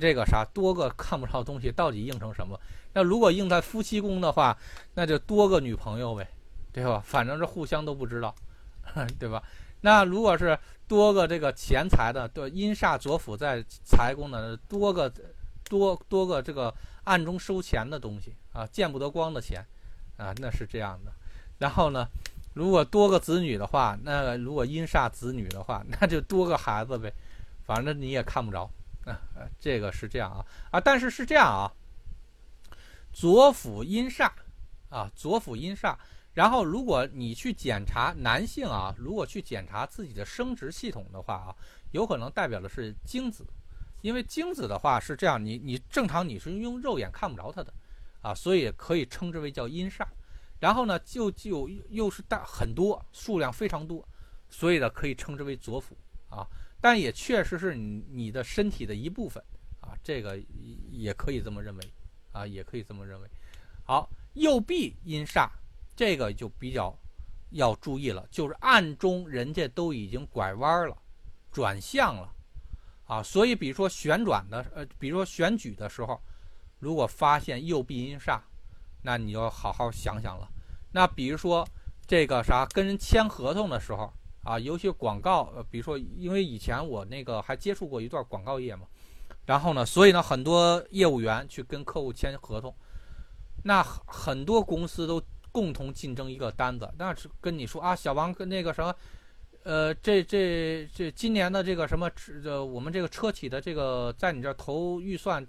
这个啥，多个看不着的东西到底应成什么？那如果应在夫妻宫的话，那就多个女朋友呗，对吧？反正是互相都不知道，对吧？那如果是多个这个钱财的，对阴煞左辅在财宫的，多个多多个这个暗中收钱的东西啊，见不得光的钱啊，那是这样的。然后呢，如果多个子女的话，那如果阴煞子女的话，那就多个孩子呗，反正你也看不着啊。这个是这样啊啊，但是是这样啊，左辅阴煞啊，左辅阴煞。然后如果你去检查男性啊，如果去检查自己的生殖系统的话啊，有可能代表的是精子，因为精子的话是这样，你你正常你是用肉眼看不着它的啊，所以可以称之为叫阴煞。然后呢，就就又是大很多数量非常多，所以呢可以称之为左辅啊，但也确实是你你的身体的一部分啊，这个也可以这么认为啊，也可以这么认为。好，右臂阴煞，这个就比较要注意了，就是暗中人家都已经拐弯了，转向了啊，所以比如说旋转的呃，比如说选举的时候，如果发现右臂阴煞，那你要好好想想了。那比如说这个啥，跟人签合同的时候啊，尤其广告，呃，比如说，因为以前我那个还接触过一段广告业嘛，然后呢，所以呢，很多业务员去跟客户签合同，那很多公司都共同竞争一个单子，那是跟你说啊，小王跟那个什么，呃，这这这今年的这个什么，这我们这个车企的这个在你这投预算，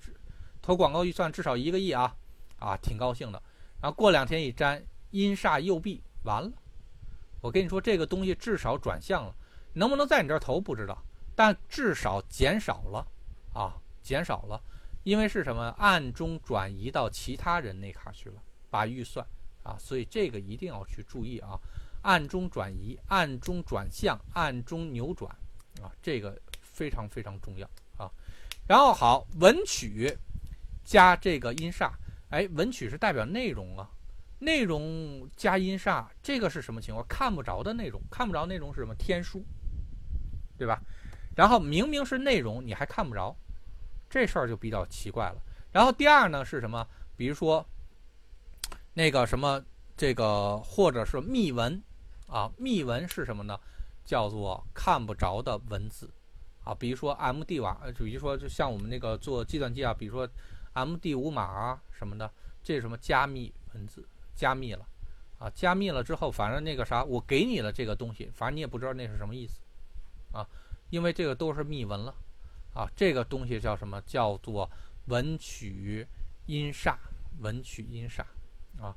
投广告预算至少一个亿啊，啊，挺高兴的，然后过两天一粘。阴煞右臂完了，我跟你说，这个东西至少转向了，能不能在你这儿投不知道，但至少减少了，啊，减少了，因为是什么？暗中转移到其他人那卡去了，把预算啊，所以这个一定要去注意啊，暗中转移、暗中转向、暗中扭转啊，这个非常非常重要啊。然后好，文曲加这个阴煞，哎，文曲是代表内容啊。内容加阴煞，这个是什么情况？看不着的内容，看不着内容是什么？天书，对吧？然后明明是内容，你还看不着，这事儿就比较奇怪了。然后第二呢是什么？比如说那个什么，这个或者是密文啊，密文是什么呢？叫做看不着的文字啊，比如说 M D 瓦，呃，比如说就像我们那个做计算机啊，比如说 M D 五码啊什么的，这是什么加密文字？加密了，啊，加密了之后，反正那个啥，我给你了这个东西，反正你也不知道那是什么意思，啊，因为这个都是密文了，啊，这个东西叫什么？叫做文曲音煞，文曲音煞，啊，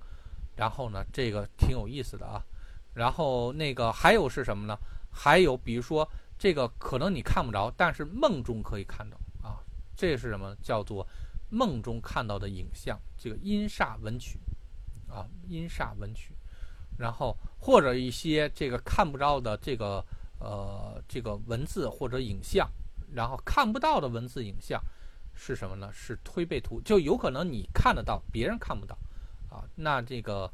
然后呢，这个挺有意思的啊，然后那个还有是什么呢？还有比如说这个可能你看不着，但是梦中可以看到啊，这是什么？叫做梦中看到的影像，这个音煞文曲。啊，阴煞文曲，然后或者一些这个看不着的这个呃这个文字或者影像，然后看不到的文字影像是什么呢？是推背图，就有可能你看得到，别人看不到啊。那这个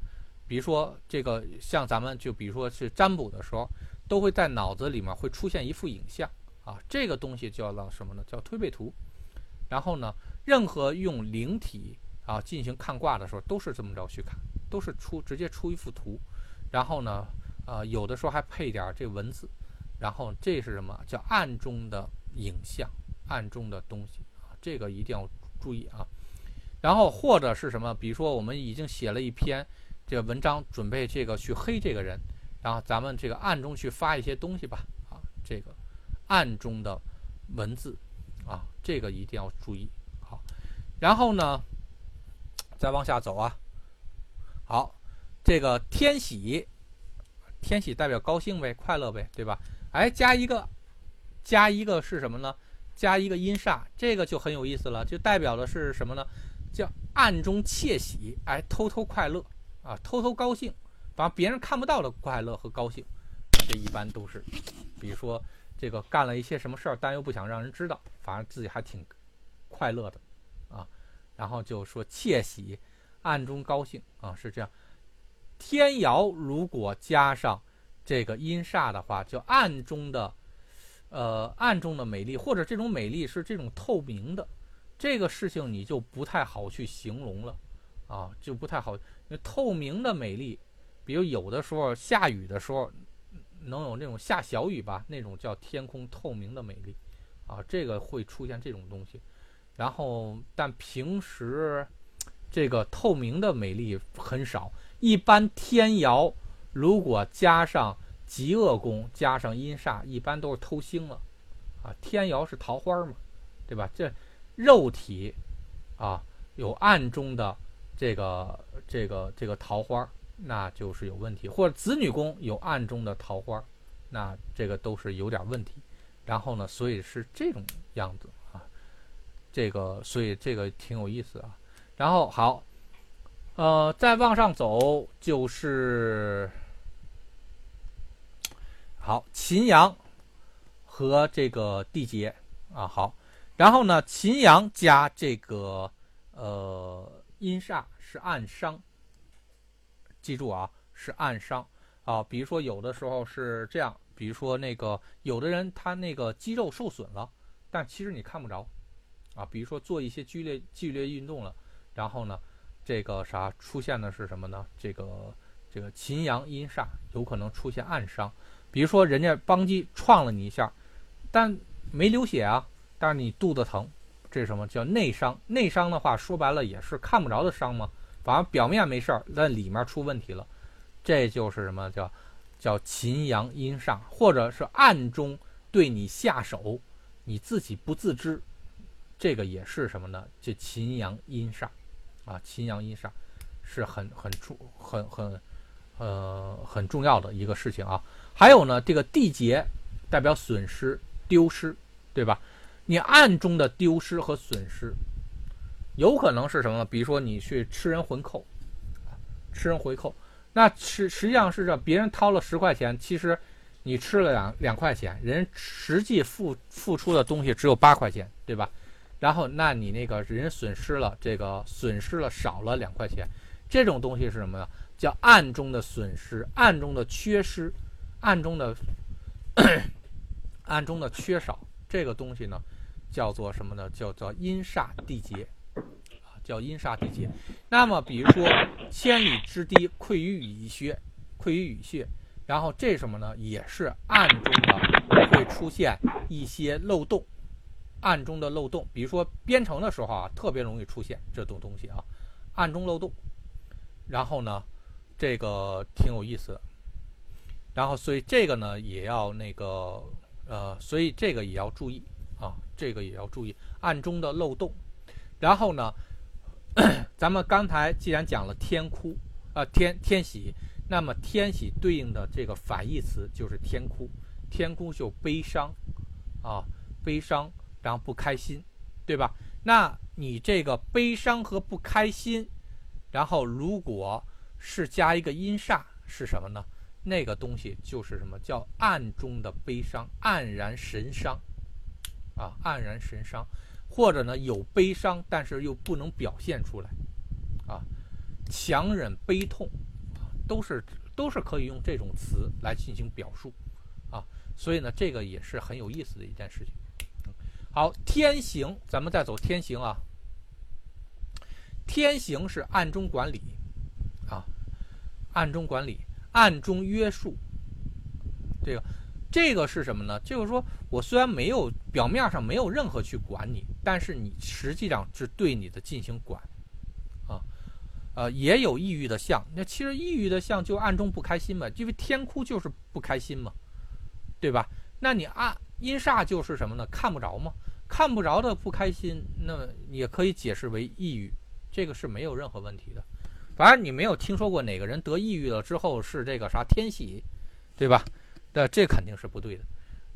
比如说这个像咱们就比如说是占卜的时候，都会在脑子里面会出现一幅影像啊，这个东西叫做什么呢？叫推背图。然后呢，任何用灵体。啊进行看卦的时候，都是这么着去看，都是出直接出一幅图，然后呢，呃，有的时候还配点这文字，然后这是什么叫暗中的影像，暗中的东西啊，这个一定要注意啊。然后或者是什么，比如说我们已经写了一篇这个文章，准备这个去黑这个人，然后咱们这个暗中去发一些东西吧，啊，这个暗中的文字啊，这个一定要注意好。然后呢，再往下走啊，好，这个天喜，天喜代表高兴呗，快乐呗，对吧？哎，加一个，加一个是什么呢？加一个阴煞，这个就很有意思了，就代表的是什么呢？叫暗中窃喜，哎，偷偷快乐啊，偷偷高兴，把别人看不到的快乐和高兴，这一般都是，比如说这个干了一些什么事儿，但又不想让人知道，反正自己还挺快乐的。然后就说窃喜，暗中高兴啊，是这样。天姚如果加上这个阴煞的话，就暗中的，呃，暗中的美丽，或者这种美丽是这种透明的。这个事情你就不太好去形容了，啊，就不太好。透明的美丽，比如有的时候下雨的时候，能有那种下小雨吧，那种叫天空透明的美丽，啊，这个会出现这种东西。然后，但平时这个透明的美丽很少。一般天姚如果加上极恶宫，加上阴煞，一般都是偷星了，啊，天姚是桃花嘛，对吧？这。肉体，啊，有暗中的这个这个这个桃花，那就是有问题；或者子女宫有暗中的桃花，那这个都是有点问题。然后呢，所以是这种样子，这个所以这个挺有意思啊。然后好，呃，再往上走就是好秦阳和这个地劫啊，好。然后呢，秦阳加这个呃阴煞是暗伤，记住啊，是暗伤啊。比如说有的时候是这样，比如说那个有的人他那个肌肉受损了，但其实你看不着啊。比如说做一些剧烈剧烈运动了，然后呢，这个啥出现的是什么呢？这个这个秦阳阴煞有可能出现暗伤。比如说人家邦击撞了你一下，但没流血啊。但是你肚子疼，这是什么叫内伤？内伤的话，说白了也是看不着的伤吗？反正表面没事儿，但里面出问题了，这就是什么叫叫秦阳阴煞，或者是暗中对你下手，你自己不自知，这个也是什么呢？这秦阳阴煞啊，秦阳阴煞是很很重很很呃很重要的一个事情啊。还有呢，这个地劫代表损失丢失，对吧？你暗中的丢失和损失，有可能是什么？比如说你去吃人回扣，吃人回扣，那实实际上是这别人掏了十块钱，其实你吃了两两块钱，人实际付付出的东西只有八块钱，对吧？然后那你那个人损失了这个损失了少了两块钱，这种东西是什么呢？叫暗中的损失，暗中的缺失，暗中的暗中的缺少，这个东西呢？叫做什么呢？叫做阴煞地劫，啊，叫阴煞地劫。那么，比如说千里之堤溃于蚁穴，溃于蚁穴，然后这什么呢？也是暗中的会出现一些漏洞，暗中的漏洞。比如说编程的时候啊，特别容易出现这种东西啊，暗中漏洞。然后呢，这个挺有意思。然后，所以这个呢，也要那个呃，所以这个也要注意。啊，这个也要注意暗中的漏洞。然后呢，咱们刚才既然讲了天哭，啊天天喜，那么天喜对应的这个反义词就是天哭。天哭就悲伤，啊悲伤，然后不开心，对吧？那你这个悲伤和不开心，然后如果是加一个阴煞，是什么呢？那个东西就是什么叫暗中的悲伤，黯然神伤。啊，黯然神伤，或者呢有悲伤，但是又不能表现出来，啊，强忍悲痛，都是都是可以用这种词来进行表述，啊，所以呢这个也是很有意思的一件事情。好，天行，咱们再走天行啊。天行是暗中管理，啊，暗中管理，暗中约束。这个，这个是什么呢？就是说我虽然没有表面上没有任何去管你，但是你实际上是对你的进行管，啊，呃，也有抑郁的相。那其实抑郁的相就暗中不开心嘛，因为天哭就是不开心嘛，对吧？那你暗阴煞就是什么呢？看不着嘛。看不着的不开心，那也可以解释为抑郁，这个是没有任何问题的。反正你没有听说过哪个人得抑郁了之后是这个啥天喜，对吧？那这肯定是不对的，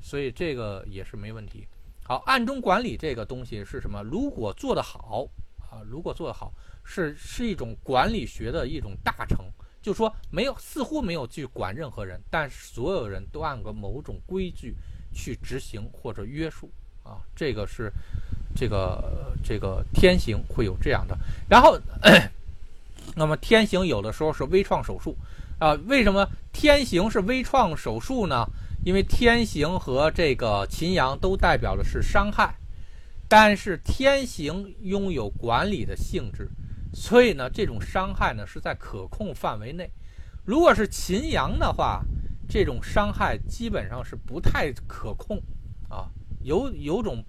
所以这个也是没问题。好，暗中管理这个东西是什么？如果做得好啊，如果做得好，是是一种管理学的一种大成，就说没有似乎没有去管任何人，但是所有人都按个某种规矩去执行或者约束。啊，这个是这个这个天行会有这样的，然后，那么天行有的时候是微创手术啊。为什么天行是微创手术呢？因为天行和这个秦阳都代表的是伤害，但是天行拥有管理的性质，所以呢，这种伤害呢是在可控范围内。如果是秦阳的话，这种伤害基本上是不太可控啊。有有种，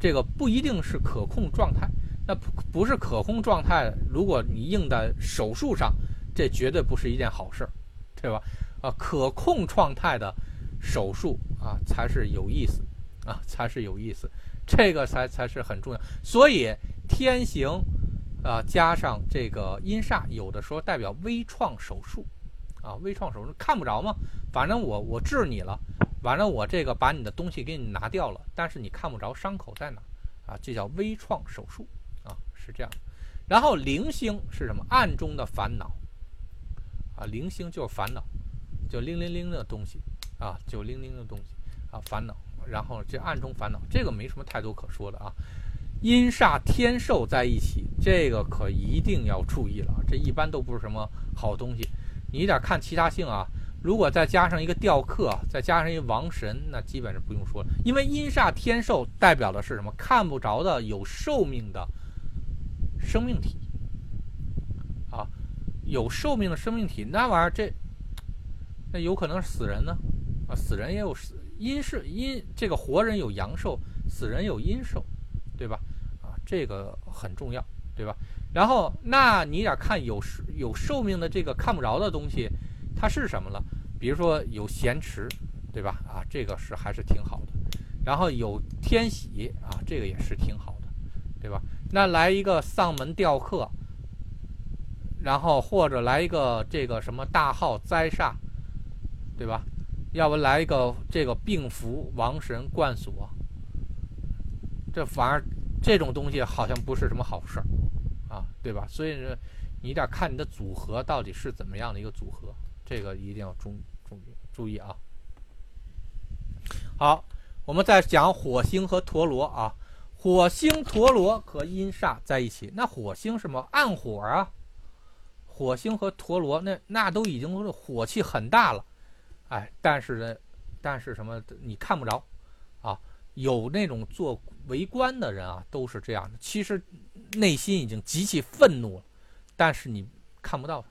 这个不一定是可控状态，那不是可控状态。如果你用在手术上，这绝对不是一件好事儿，对吧？啊，可控状态的手术啊，才是有意思，啊，才是有意思，这个才才是很重要。所以天行啊，加上这个阴煞，有的时候代表微创手术，啊，微创手术看不着吗？反正我我治你了。完了，我这个把你的东西给你拿掉了，但是你看不着伤口在哪，啊，这叫微创手术，啊，是这样。然后零星是什么？暗中的烦恼，啊，零星就是烦恼，就零零零的东西，啊，就零零的东西，啊，烦恼。然后这暗中烦恼，这个没什么太多可说的啊。阴煞天寿在一起，这个可一定要注意了，这一般都不是什么好东西。你一点看其他性啊。如果再加上一个吊客，再加上一王神，那基本上不用说了。因为阴煞天寿代表的是什么？看不着的有寿命的生命体啊，有寿命的生命体，那玩意儿这那有可能是死人呢啊，死人也有死阴是阴，这个活人有阳寿，死人有阴寿，对吧？啊，这个很重要，对吧？然后那你得看有有寿命的这个看不着的东西。它是什么了？比如说有咸池，对吧？啊，这个是还是挺好的。然后有天喜啊，这个也是挺好的，对吧？那来一个丧门吊客，然后或者来一个这个什么大号灾煞，对吧？要不来一个这个病符亡神冠锁，这反而这种东西好像不是什么好事儿啊，对吧？所以呢，你得看你的组合到底是怎么样的一个组合。这个一定要注注意注意啊！好，我们再讲火星和陀螺啊。火星陀螺和阴煞在一起，那火星什么暗火啊？火星和陀螺那那都已经是火气很大了，哎，但是呢，但是什么你看不着啊？有那种做围观的人啊，都是这样的，其实内心已经极其愤怒了，但是你看不到。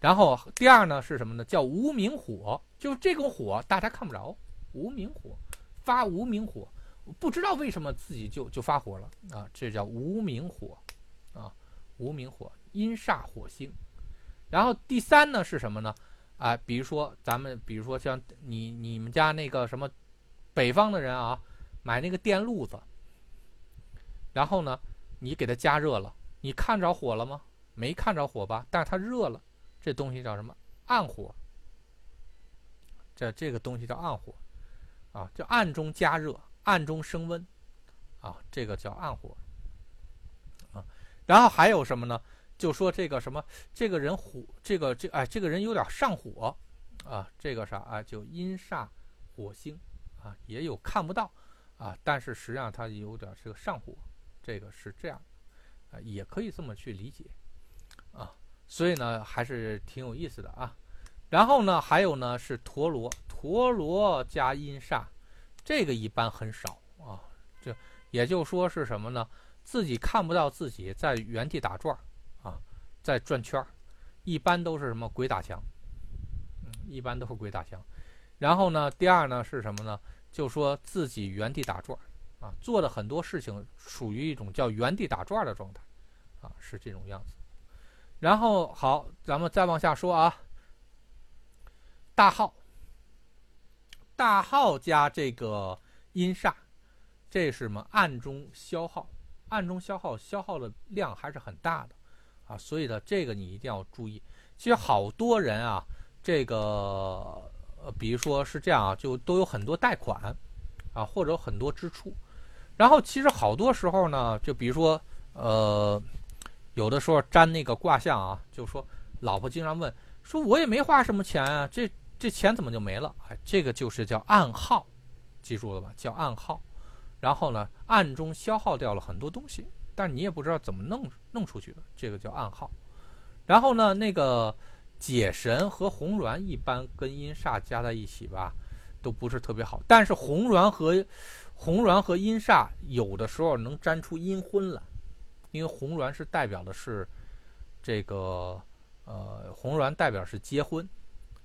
然后第二呢是什么呢？叫无名火，就这种火大家看不着，无名火，发无名火，不知道为什么自己就就发火了啊，这叫无名火，啊，无名火，阴煞火星。然后第三呢是什么呢？啊，比如说咱们，比如说像你你们家那个什么北方的人啊，买那个电路子，然后呢你给它加热了，你看着火了吗？没看着火吧，但是它热了。这东西叫什么？暗火。这这个东西叫暗火，啊，叫暗中加热、暗中升温，啊，这个叫暗火，啊，然后还有什么呢？就说这个什么，这个人火，这个这哎，这个人有点上火，啊，这个啥啊？就阴煞火星，啊，也有看不到，啊，但是实际上它有点这个上火，这个是这样，啊，也可以这么去理解，啊。所以呢，还是挺有意思的啊。然后呢，还有呢是陀螺，陀螺加阴煞，这个一般很少啊。这也就说是什么呢？自己看不到自己在原地打转啊，在转圈，一般都是什么鬼打墙，嗯，一般都是鬼打墙。然后呢，第二呢是什么呢？就说自己原地打转啊，做的很多事情属于一种叫原地打转的状态啊，是这种样子。然后好，咱们再往下说啊，大号，大号加这个阴煞，这是什么？暗中消耗，暗中消耗，消耗的量还是很大的啊，所以呢，这个你一定要注意。其实好多人啊，这个。比如说是这样啊，就都有很多贷款，啊，或者很多支出，然后其实好多时候呢，就比如说，呃，有的时候粘那个卦象啊，就说老婆经常问，说我也没花什么钱啊，这这钱怎么就没了？哎，这个就是叫暗耗，记住了吧？叫暗耗，然后呢，暗中消耗掉了很多东西，但你也不知道怎么弄弄出去的，这个叫暗耗。然后呢，那个。解神和红鸾一般跟阴煞加在一起吧，都不是特别好。但是红鸾和红鸾和阴煞有的时候能沾出阴婚来，因为红鸾是代表的是这个呃红鸾代表是结婚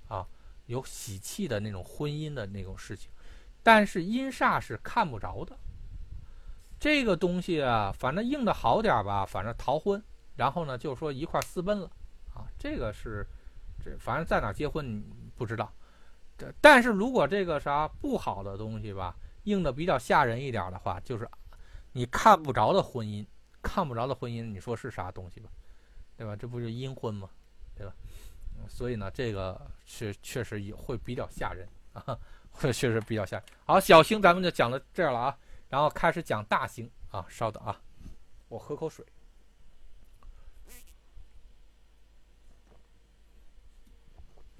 啊，有喜气的那种婚姻的那种事情。但是阴煞是看不着的，这个东西啊，反正硬的好点吧，反正逃婚，然后呢就说一块私奔了啊，这个是。这反正在哪结婚你不知道，这但是如果这个啥不好的东西吧，硬的比较吓人一点的话，就是你看不着的婚姻，看不着的婚姻，你说是啥东西吧？对吧？这不就阴婚吗？对吧？所以呢，这个是确实也会比较吓人啊，会确实比较吓人。好，小星咱们就讲到这儿了啊，然后开始讲大星啊，稍等啊，我喝口水。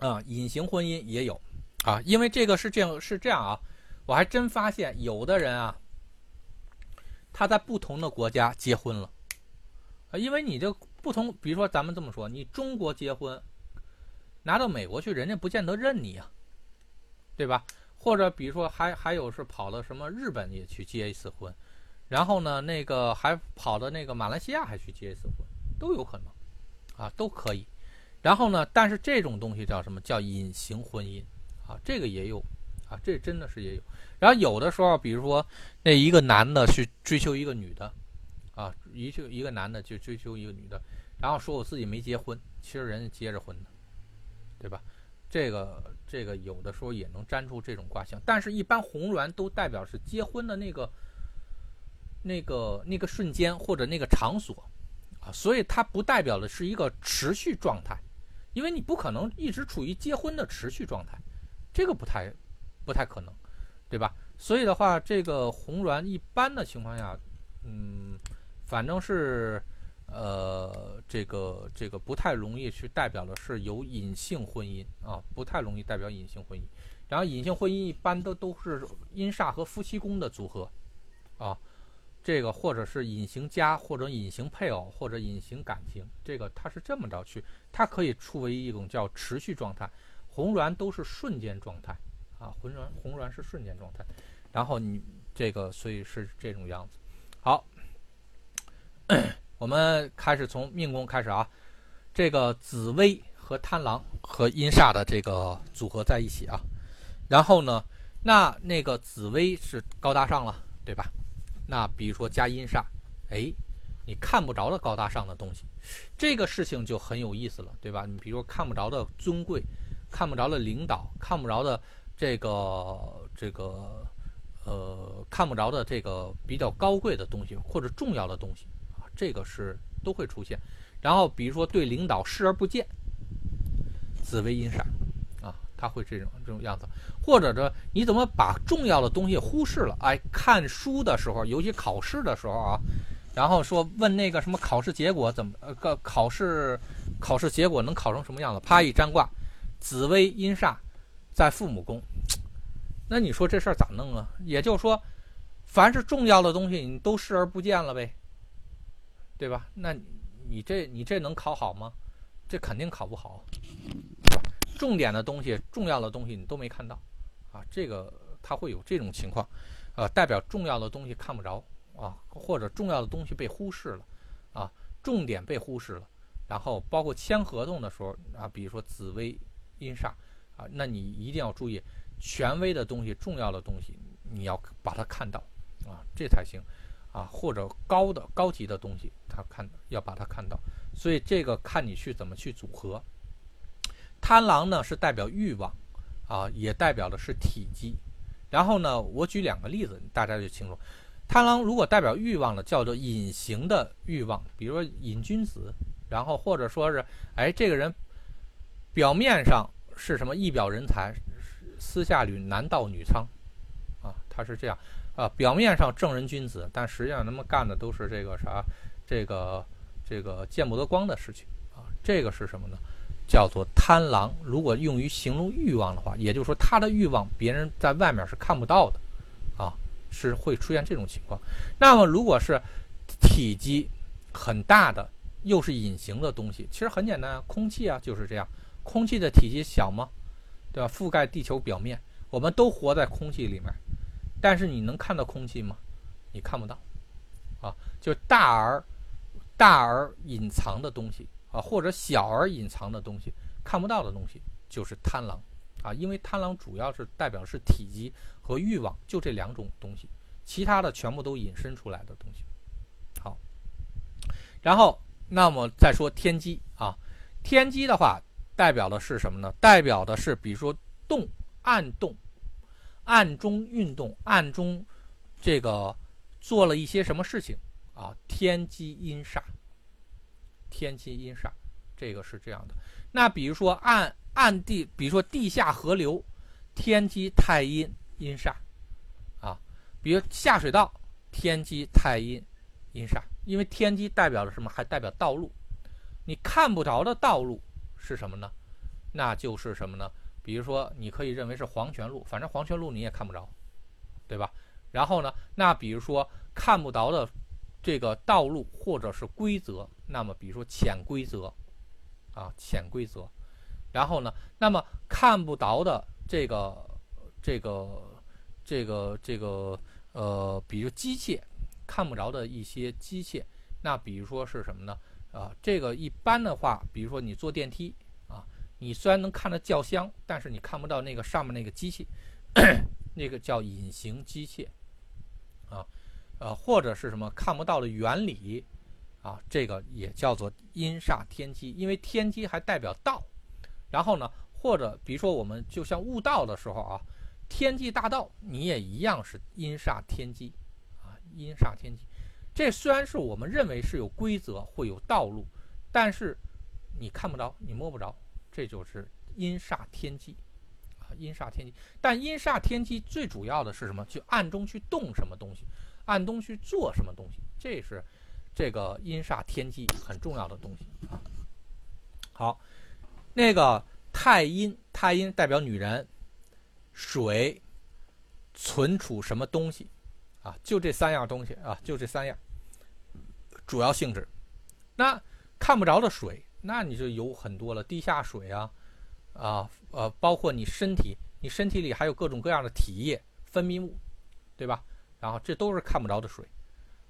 啊，隐形婚姻也有，啊，因为这个是这样是这样啊，我还真发现有的人啊，他在不同的国家结婚了，啊，因为你这不同，比如说咱们这么说，你中国结婚，拿到美国去，人家不见得认你啊，对吧？或者比如说还还有是跑到什么日本也去结一次婚，然后呢，那个还跑到那个马来西亚还去结一次婚，都有可能，啊，都可以。然后呢？但是这种东西叫什么叫隐形婚姻啊？这个也有啊，这真的是也有。然后有的时候，比如说那一个男的去追求一个女的，啊，一就一个男的去追求一个女的，然后说我自己没结婚，其实人家结着婚的，对吧？这个这个有的时候也能粘出这种卦象，但是一般红鸾都代表是结婚的那个那个那个瞬间或者那个场所啊，所以它不代表的是一个持续状态。因为你不可能一直处于结婚的持续状态，这个不太，不太可能，对吧？所以的话，这个红鸾一般的情况下，嗯，反正是，呃，这个这个不太容易去代表的是有隐性婚姻啊，不太容易代表隐性婚姻。然后隐性婚姻一般都都是阴煞和夫妻宫的组合，啊。这个或者是隐形家，或者隐形配偶，或者隐形感情，这个它是这么着去，它可以处为一种叫持续状态，红鸾都是瞬间状态啊，红鸾红鸾是瞬间状态，然后你这个所以是这种样子。好，我们开始从命宫开始啊，这个紫薇和贪狼和阴煞的这个组合在一起啊，然后呢，那那个紫薇是高大上了，对吧？那比如说加阴煞，哎，你看不着的高大上的东西，这个事情就很有意思了，对吧？你比如说看不着的尊贵，看不着的领导，看不着的这个这个呃，看不着的这个比较高贵的东西或者重要的东西啊，这个是都会出现。然后比如说对领导视而不见，紫微阴煞。他会这种这种样子，或者说你怎么把重要的东西忽视了？哎，看书的时候，尤其考试的时候啊，然后说问那个什么考试结果怎么呃个考试考试结果能考成什么样子？啪一占卦，紫微阴煞在父母宫，那你说这事儿咋弄啊？也就是说，凡是重要的东西你都视而不见了呗，对吧？那你这你这能考好吗？这肯定考不好。重点的东西、重要的东西你都没看到，啊，这个它会有这种情况，呃，代表重要的东西看不着，啊，或者重要的东西被忽视了啊，重点被忽视了，然后包括签合同的时候啊，比如说紫薇阴煞啊，那你一定要注意权威的东西、重要的东西，你要把它看到啊，这才行啊，或者高的高级的东西，他看要把它看到，所以这个看你去怎么去组合。贪狼呢是代表欲望啊，也代表的是体积。然后呢，我举两个例子，大家就清楚。贪狼如果代表欲望呢，叫做隐形的欲望，比如说瘾君子，然后或者说是，哎，这个人表面上是什么一表人才，私下里男盗女娼，啊，他是这样，啊，表面上正人君子，但实际上他们干的都是这个啥，这个这个见不得光的事情啊，这个是什么呢？叫做贪狼，如果用于形容欲望的话，也就是说他的欲望别人在外面是看不到的，啊，是会出现这种情况。那么如果是体积很大的，又是隐形的东西，其实很简单啊，空气啊就是这样，空气的体积小吗？对吧？覆盖地球表面，我们都活在空气里面，但是你能看到空气吗？你看不到，啊，就大而大而隐藏的东西。啊，或者小而隐藏的东西，看不到的东西，就是贪狼，啊，因为贪狼主要是代表是体积和欲望，就这两种东西，其他的全部都引申出来的东西。好，然后那么再说天机啊，天机的话代表的是什么呢？代表的是比如说动，暗动，暗中运动，暗中这个做了一些什么事情啊？天机阴煞。天机阴煞，这个是这样的。那比如说暗暗地，比如说地下河流，天机太阴阴煞，啊，比如下水道，天机太阴阴煞。因为天机代表了什么？还代表道路。你看不着的道路是什么呢？那就是什么呢？比如说，你可以认为是黄泉路，反正黄泉路你也看不着，对吧？然后呢，那比如说看不着的。这个道路或者是规则，那么比如说潜规则，啊，潜规则，然后呢，那么看不着的这个这个这个这个呃，比如机械看不着的一些机械，那比如说是什么呢？啊，这个一般的话，比如说你坐电梯啊，你虽然能看到轿厢，但是你看不到那个上面那个机器，那个叫隐形机械，啊。呃，或者是什么看不到的原理，啊，这个也叫做阴煞天机，因为天机还代表道。然后呢，或者比如说我们就像悟道的时候啊，天机大道，你也一样是阴煞天机，啊，阴煞天机。这虽然是我们认为是有规则，会有道路，但是你看不着，你摸不着，这就是阴煞天机，啊，阴煞天机。但阴煞天机最主要的是什么？去暗中去动什么东西。暗中去做什么东西，这是这个阴煞天机很重要的东西啊。好，那个太阴，太阴代表女人，水存储什么东西啊？就这三样东西啊，就这三样主要性质。那看不着的水，那你就有很多了，地下水啊，啊呃，包括你身体，你身体里还有各种各样的体液分泌物，对吧？然后这都是看不着的水，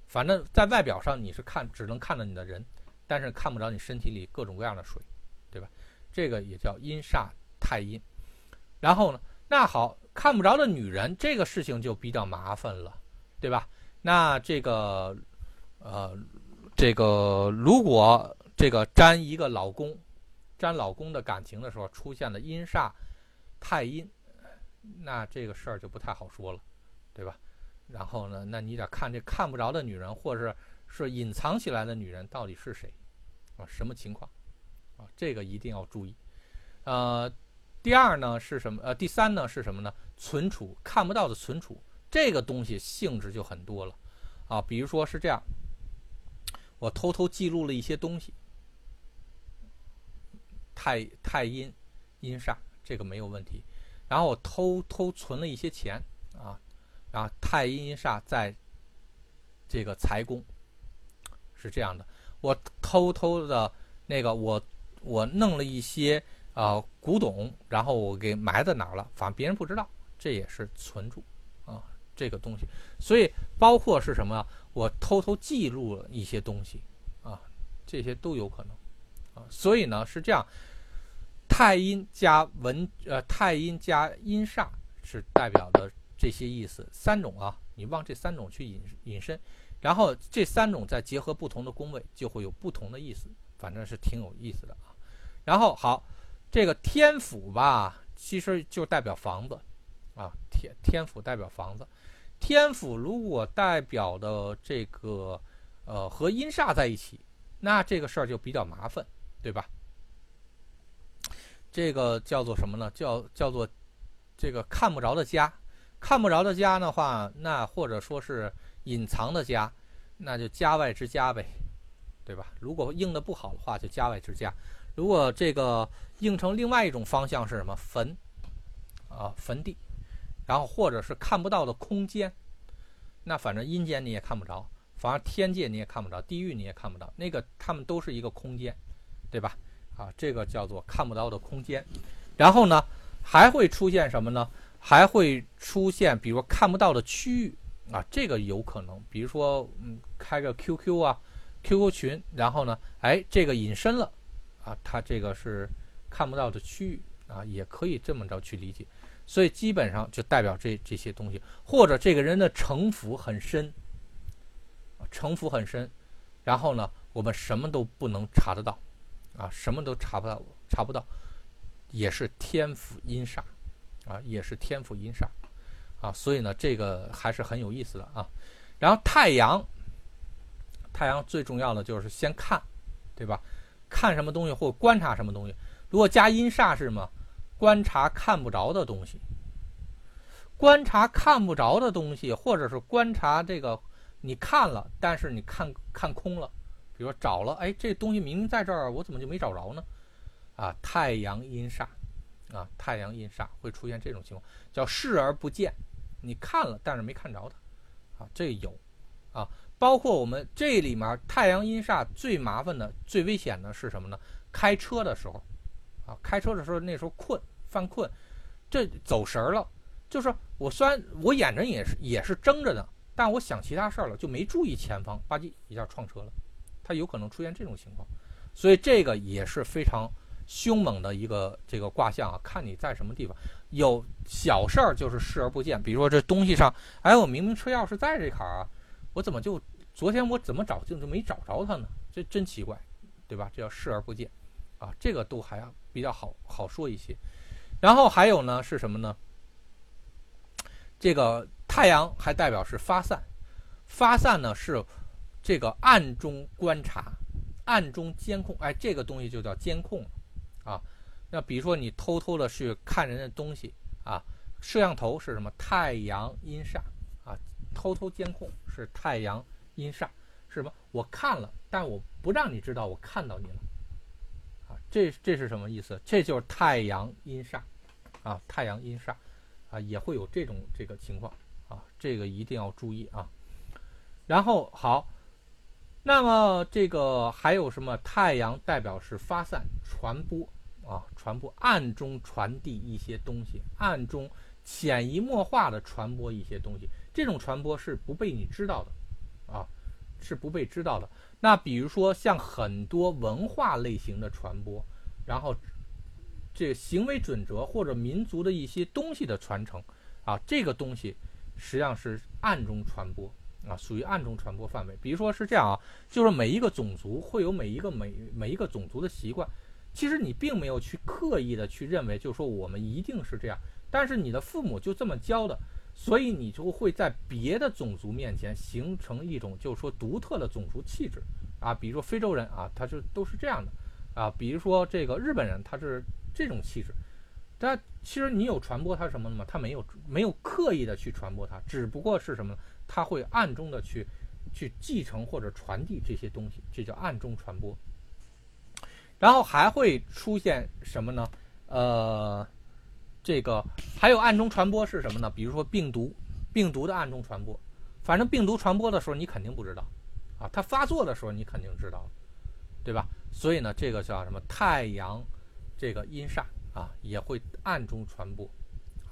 反正在外表上你是看只能看到你的人，但是看不着你身体里各种各样的水，对吧？这个也叫阴煞太阴。然后呢，那好看不着的女人，这个事情就比较麻烦了，对吧？那这个呃，这个如果这个沾一个老公，沾老公的感情的时候出现了阴煞太阴，那这个事儿就不太好说了，对吧？然后呢？那你得看这看不着的女人，或者是是隐藏起来的女人到底是谁啊？什么情况啊？这个一定要注意。呃，第二呢是什么？呃，第三呢是什么呢？存储看不到的存储，这个东西性质就很多了啊。比如说是这样，我偷偷记录了一些东西，太太阴阴煞这个没有问题。然后我偷偷存了一些钱啊。太阴阴煞在这个财宫是这样的。我偷偷的那个，我我弄了一些啊古董，然后我给埋在哪儿了，反正别人不知道，这也是存住啊，这个东西，所以包括是什么？我偷偷记录了一些东西啊，这些都有可能啊。所以呢是这样，太阴加文呃太阴加阴煞是代表的这些意思三种啊，你往这三种去引引申，然后这三种再结合不同的宫位，就会有不同的意思，反正是挺有意思的啊。然后好，这个天府吧，其实就代表房子啊，天天府代表房子。天府如果代表的这个，呃，和阴煞在一起，那这个事儿就比较麻烦，对吧？这个叫做什么呢？叫叫做这个看不着的家，看不着的家的话，那或者说是隐藏的家，那就家外之家呗，对吧？如果应的不好的话，就家外之家。如果这个应成另外一种方向是什么？坟啊，坟地。然后或者是看不到的空间，那反正阴间你也看不着，反而天界你也看不着，地狱你也看不到，那个他们都是一个空间，对吧？啊，这个叫做看不到的空间。然后呢，还会出现什么呢？还会出现，比如说看不到的区域。啊，这个有可能，比如说嗯，开个 QQ 啊，QQ 群，然后呢，哎，这个隐身了啊，它这个是看不到的区域啊，也可以这么着去理解。所以基本上就代表这这些东西，或者这个人的城府很深，城府很深，然后呢，我们什么都不能查得到，啊，什么都查不到，查不到，也是天府阴煞，啊，也是天府阴煞，啊，所以呢，这个还是很有意思的啊。然后太阳，太阳最重要的就是先看，对吧？看什么东西或观察什么东西，如果加阴煞是什么？观察看不着的东西，观察看不着的东西，或者是观察这个你看了，但是你看看空了，比如说找了，哎，这东西明明在这儿，我怎么就没找着呢？啊，太阳阴煞，啊，太阳阴煞会出现这种情况，叫视而不见，你看了，但是没看着它，啊，这有，啊，包括我们这里面太阳阴煞最麻烦的、最危险的是什么呢？开车的时候。啊，开车的时候那时候困，犯困，这走神儿了。就是我虽然我眼睛也是也是睁着的，但我想其他事儿了，就没注意前方，吧唧一下撞车了。它有可能出现这种情况，所以这个也是非常凶猛的一个这个卦象啊。看你在什么地方，有小事儿就是视而不见。比如说这东西上，哎，我明明车钥匙在这坎儿啊，我怎么就昨天我怎么找就就没找着它呢？这真奇怪，对吧？这叫视而不见。啊，这个都还比较好好说一些，然后还有呢是什么呢？这个太阳还代表是发散，发散呢是这个暗中观察、暗中监控，哎，这个东西就叫监控啊。那比如说你偷偷的去看人的东西啊，摄像头是什么？太阳阴煞啊，偷偷监控是太阳阴煞是什么？我看了，但我不让你知道我看到你了。啊这这是什么意思？这就是太阳阴煞，啊，太阳阴煞，啊，也会有这种这个情况，啊，这个一定要注意啊。然后好，那么这个还有什么？太阳代表是发散、传播，啊，传播，暗中传递一些东西，暗中潜移默化的传播一些东西，这种传播是不被你知道的，啊，是不被知道的。那比如说像很多文化类型的传播，然后这行为准则或者民族的一些东西的传承啊，这个东西实际上是暗中传播啊，属于暗中传播范围。比如说是这样啊，就是每一个种族会有每一个每每一个种族的习惯，其实你并没有去刻意的去认为，就是说我们一定是这样，但是你的父母就这么教的。所以你就会在别的种族面前形成一种，就是说独特的种族气质啊，比如说非洲人啊，他是都是这样的啊，比如说这个日本人，他是这种气质。但其实你有传播他什么的吗？他没有，没有刻意的去传播它，只不过是什么？他会暗中的去去继承或者传递这些东西，这叫暗中传播。然后还会出现什么呢？呃。这个还有暗中传播是什么呢？比如说病毒，病毒的暗中传播，反正病毒传播的时候你肯定不知道，啊，它发作的时候你肯定知道，对吧？所以呢，这个叫什么太阳，这个阴煞啊，也会暗中传播，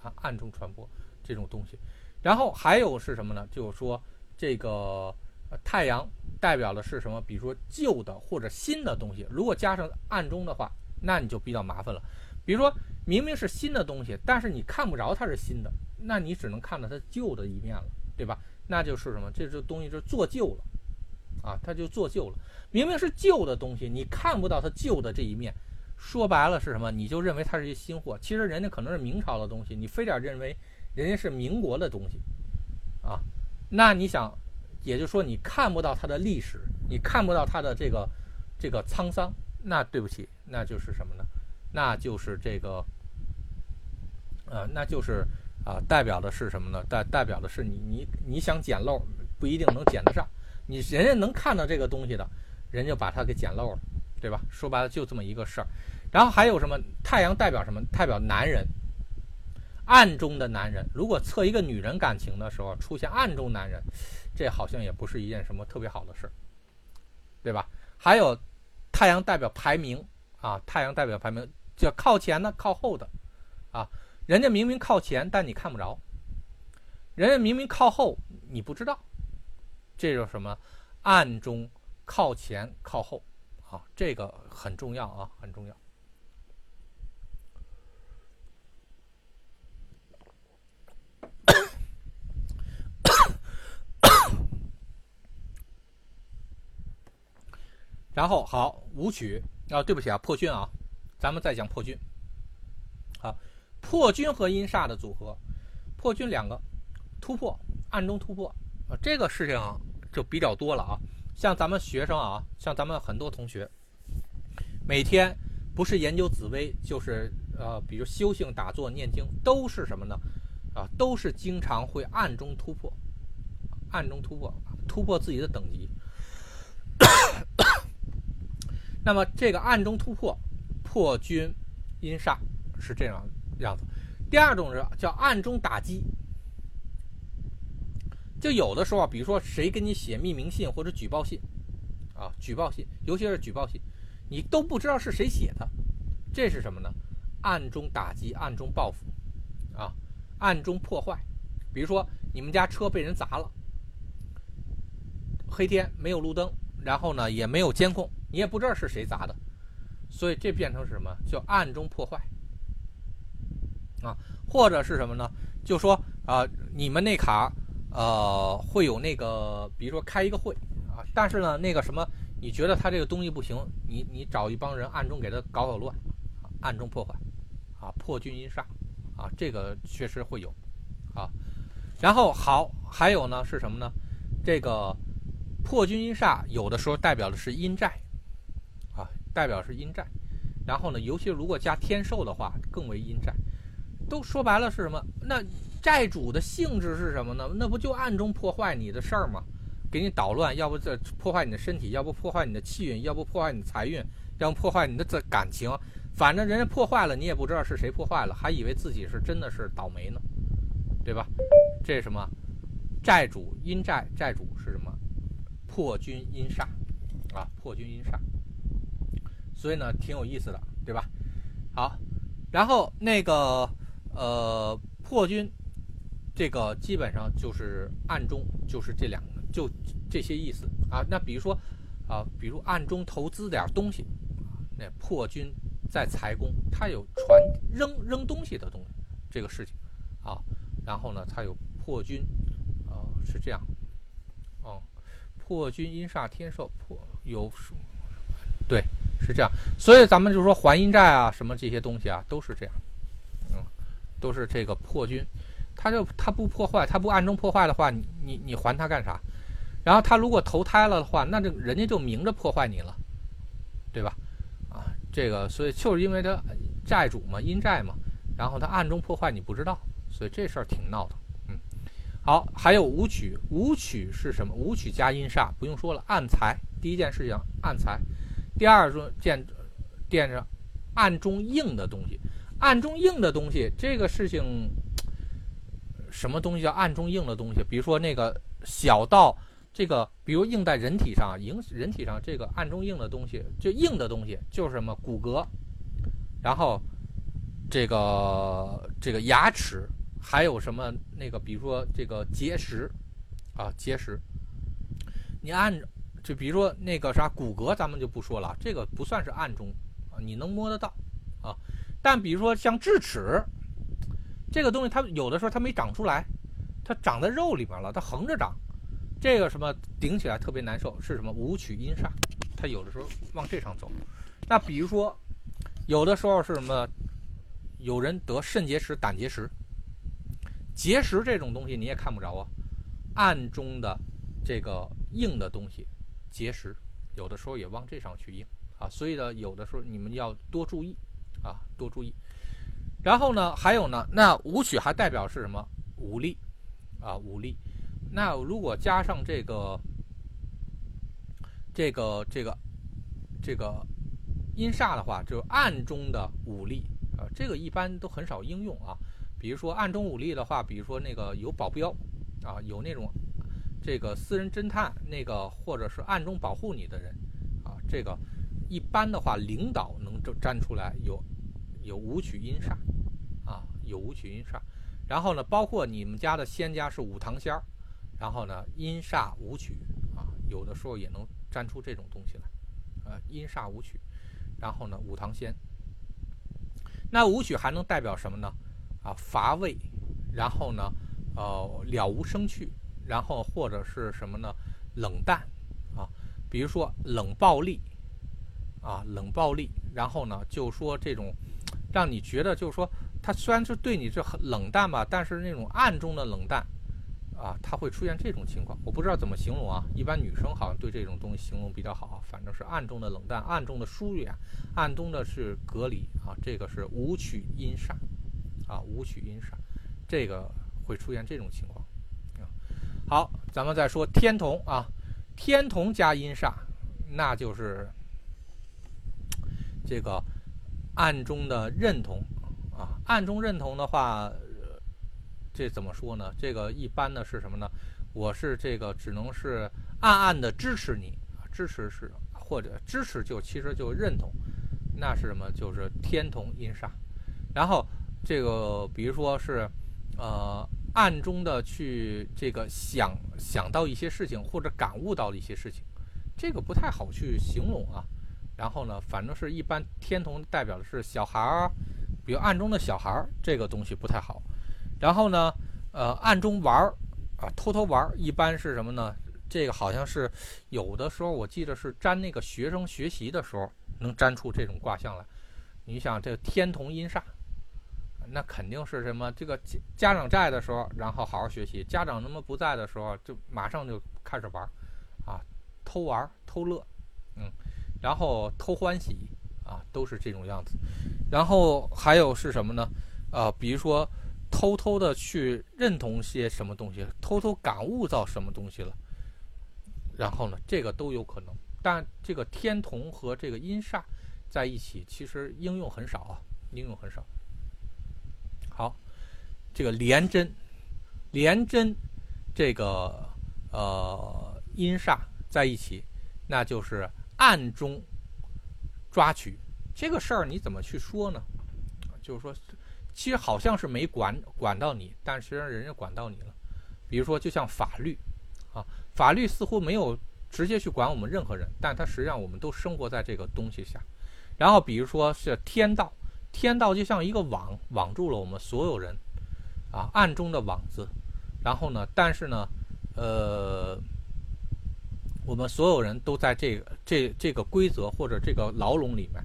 啊，暗中传播这种东西。然后还有是什么呢？就是说这个太阳代表的是什么？比如说旧的或者新的东西，如果加上暗中的话，那你就比较麻烦了。比如说明明是新的东西，但是你看不着它是新的，那你只能看到它旧的一面了，对吧？那就是什么？这这东西就做旧了，啊，它就做旧了。明明是旧的东西，你看不到它旧的这一面。说白了是什么？你就认为它是一新货，其实人家可能是明朝的东西，你非得认为人家是民国的东西，啊，那你想，也就是说你看不到它的历史，你看不到它的这个这个沧桑，那对不起，那就是什么呢？那就是这个，呃，那就是啊，代表的是什么呢？代代表的是你你你想捡漏，不一定能捡得上，你人家能看到这个东西的，人家把它给捡漏了。对吧？说白了就这么一个事儿，然后还有什么？太阳代表什么？代表男人，暗中的男人。如果测一个女人感情的时候出现暗中男人，这好像也不是一件什么特别好的事儿，对吧？还有，太阳代表排名啊，太阳代表排名，叫靠前的、靠后的，啊，人家明明靠前，但你看不着；人家明明靠后，你不知道，这就是什么？暗中靠前、靠后。啊，这个很重要啊，很重要。然后好，舞曲啊，对不起啊，破军啊，咱们再讲破军。好，破军和阴煞的组合，破军两个突破，暗中突破啊，这个事情就比较多了啊。像咱们学生啊，像咱们很多同学，每天不是研究紫薇，就是呃，比如修行、打坐、念经，都是什么呢？啊，都是经常会暗中突破，暗中突破，突破自己的等级。那么这个暗中突破，破军阴煞是这样样子。第二种是叫暗中打击。就有的时候，比如说谁给你写匿名信或者举报信，啊，举报信，尤其是举报信，你都不知道是谁写的，这是什么呢？暗中打击，暗中报复，啊，暗中破坏。比如说你们家车被人砸了，黑天没有路灯，然后呢也没有监控，你也不知道是谁砸的，所以这变成什么？叫暗中破坏，啊，或者是什么呢？就说啊，你们那卡。呃，会有那个，比如说开一个会啊，但是呢，那个什么，你觉得他这个东西不行，你你找一帮人暗中给他搞搞乱，暗中破坏，啊，破军阴煞，啊，这个确实会有，啊，然后好，还有呢是什么呢？这个破军阴煞有的时候代表的是阴债，代表是阴债，然后呢，尤其如果加天寿的话，更为阴债，都说白了是什么？那。债主的性质是什么呢？那不就暗中破坏你的事儿吗？给你捣乱，要不这破坏你的身体，要不破坏你的气运，要不破坏你的财运，要不破坏你的这感情。反正人家破坏了，你也不知道是谁破坏了，还以为自己是真的是倒霉呢，对吧？这是什么？债主阴债，债主是什么？破军阴煞啊，破军阴煞。所以呢，挺有意思的，对吧？好，然后那个呃，破军。这个基本上就是暗中就是这两个，就这些意思啊。那比如说啊，比如暗中投资点东西，那破军在财宫，他有传扔扔东西的东西这个事情啊。然后呢，他有破军啊，是这样，哦，破军阴煞天寿破有，对，是这样。所以咱们就说还阴债啊，什么这些东西啊，都是这样，嗯，都是这个破军。他就他不破坏，他不暗中破坏的话，你你你还他干啥？然后他如果投胎了的话，那这人家就明着破坏你了，对吧？啊，这个所以就是因为他债主嘛，阴债嘛，然后他暗中破坏你不知道，所以这事儿挺闹的。嗯，好，还有武曲，武曲是什么？武曲加阴煞，不用说了，暗财。第一件事情暗财，第二种见垫着暗中硬的东西，暗中硬的东西，这个事情。什么东西叫暗中硬的东西？比如说那个小到这个，比如硬在人体上，硬人体上这个暗中硬的东西，就硬的东西就是什么骨骼，然后这个这个牙齿还有什么那个，比如说这个结石啊，结石，你按就比如说那个啥骨骼，咱们就不说了，这个不算是暗中啊，你能摸得到啊。但比如说像智齿这个东西，它有的时候它没长出来，它长在肉里面了，它横着长，这个什么顶起来特别难受，是什么武曲阴煞？它有的时候往这上走。那比如说有的时候是什么？有人得肾结石、胆结石，结石这种东西你也看不着啊，暗中的这个硬的东西，结石有的时候也往这上去硬啊，所以呢，有的时候你们要多注意啊，多注意。然后呢，还有呢，那武曲还代表是什么？武力啊，武力。那如果加上这个这个这个这个阴煞的话，就暗中的武力啊。这个一般都很少应用啊，比如说暗中武力的话，比如说那个有保镖，啊，有那种这个私人侦探，那个或者是暗中保护你的人，啊，这个一般的话，领导能粘出来有有武曲阴煞，啊，有武曲阴煞，然后呢，包括你们家的仙家是五堂仙儿，然后呢，阴煞武曲，啊，有的时候也能粘出这种东西来，呃，阴煞武曲，然后呢，五堂仙。那武曲还能代表什么呢？啊，乏味，然后呢，呃，了无生趣，然后或者是什么呢？冷淡，啊，比如说冷暴力，啊，冷暴力，然后呢，就说这种，让你觉得就是说，他虽然是对你这很冷淡吧，但是那种暗中的冷淡。啊，他会出现这种情况，我不知道怎么形容啊。一般女生好像对这种东西形容比较好，反正是暗中的冷淡，暗中的疏远，暗中的是隔离啊。这个是武曲阴煞，啊，武曲阴煞，这个会出现这种情况。好，咱们再说天同啊，天同加阴煞，那就是这个暗中的认同啊。暗中认同的话。这怎么说呢？这个一般的是什么呢？我是这个只能是暗暗的支持你，支持是或者支持就其实就认同，那是什么？就是天同阴煞。然后这个比如说是呃暗中的去这个想想到一些事情或者感悟到的一些事情，这个不太好去形容啊。然后呢，反正是一般天同代表的是小孩儿，比如暗中的小孩儿，这个东西不太好。然后呢，呃，暗中玩儿啊，偷偷玩儿，一般是什么呢？这个好像是有的时候，我记得是粘那个学生学习的时候能粘出这种卦象来。你想，这个天同阴煞，那肯定是什么？这个家长在的时候，然后好好学习；家长他妈不在的时候，就马上就开始玩啊，偷玩、偷乐，嗯，然后偷欢喜啊，都是这种样子。然后还有是什么呢？呃，比如说。偷偷的去认同些什么东西，偷偷感悟到什么东西了，然后呢，这个都有可能。但这个天同和这个阴煞在一起，其实应用很少啊，应用很少。这个连针，连针，这个呃阴煞在一起，那就是暗中抓取这个事儿，你怎么去说呢？就是说。其实好像是没管管到你，但实际上人家管到你了。比如说，就像法律，啊，法律似乎没有直接去管我们任何人，但它实际上我们都生活在这个东西下。然后，比如说是天道，天道就像一个网，网住了我们所有人，啊，暗中的网子。然后呢，但是呢，呃，我们所有人都在这个这这个规则或者这个牢笼里面，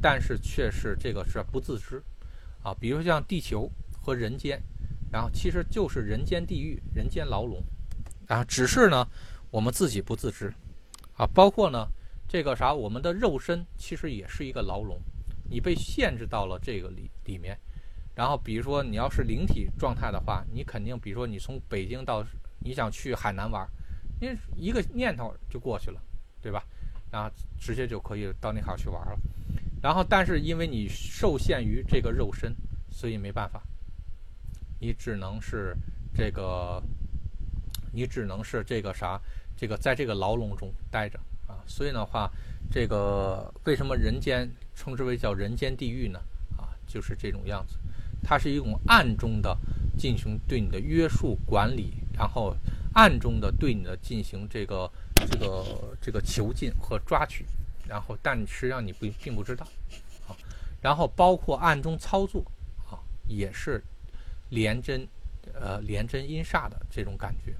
但是却是这个是不自知。啊，比如像地球和人间，然后其实就是人间地狱、人间牢笼，啊，只是呢我们自己不自知，啊，包括呢这个啥，我们的肉身其实也是一个牢笼，你被限制到了这个里里面。然后比如说你要是灵体状态的话，你肯定比如说你从北京到你想去海南玩，因为一个念头就过去了，对吧？然后直接就可以到那块去玩了。然后，但是因为你受限于这个肉身，所以没办法，你只能是这个，你只能是这个啥，这个在这个牢笼中待着啊。所以的话，这个为什么人间称之为叫人间地狱呢？啊，就是这种样子，它是一种暗中的进行对你的约束管理，然后暗中的对你的进行这个这个这个囚禁和抓取，然后但实际上你不并不知道啊，然后包括暗中操作啊，也是连针呃连针阴煞的这种感觉。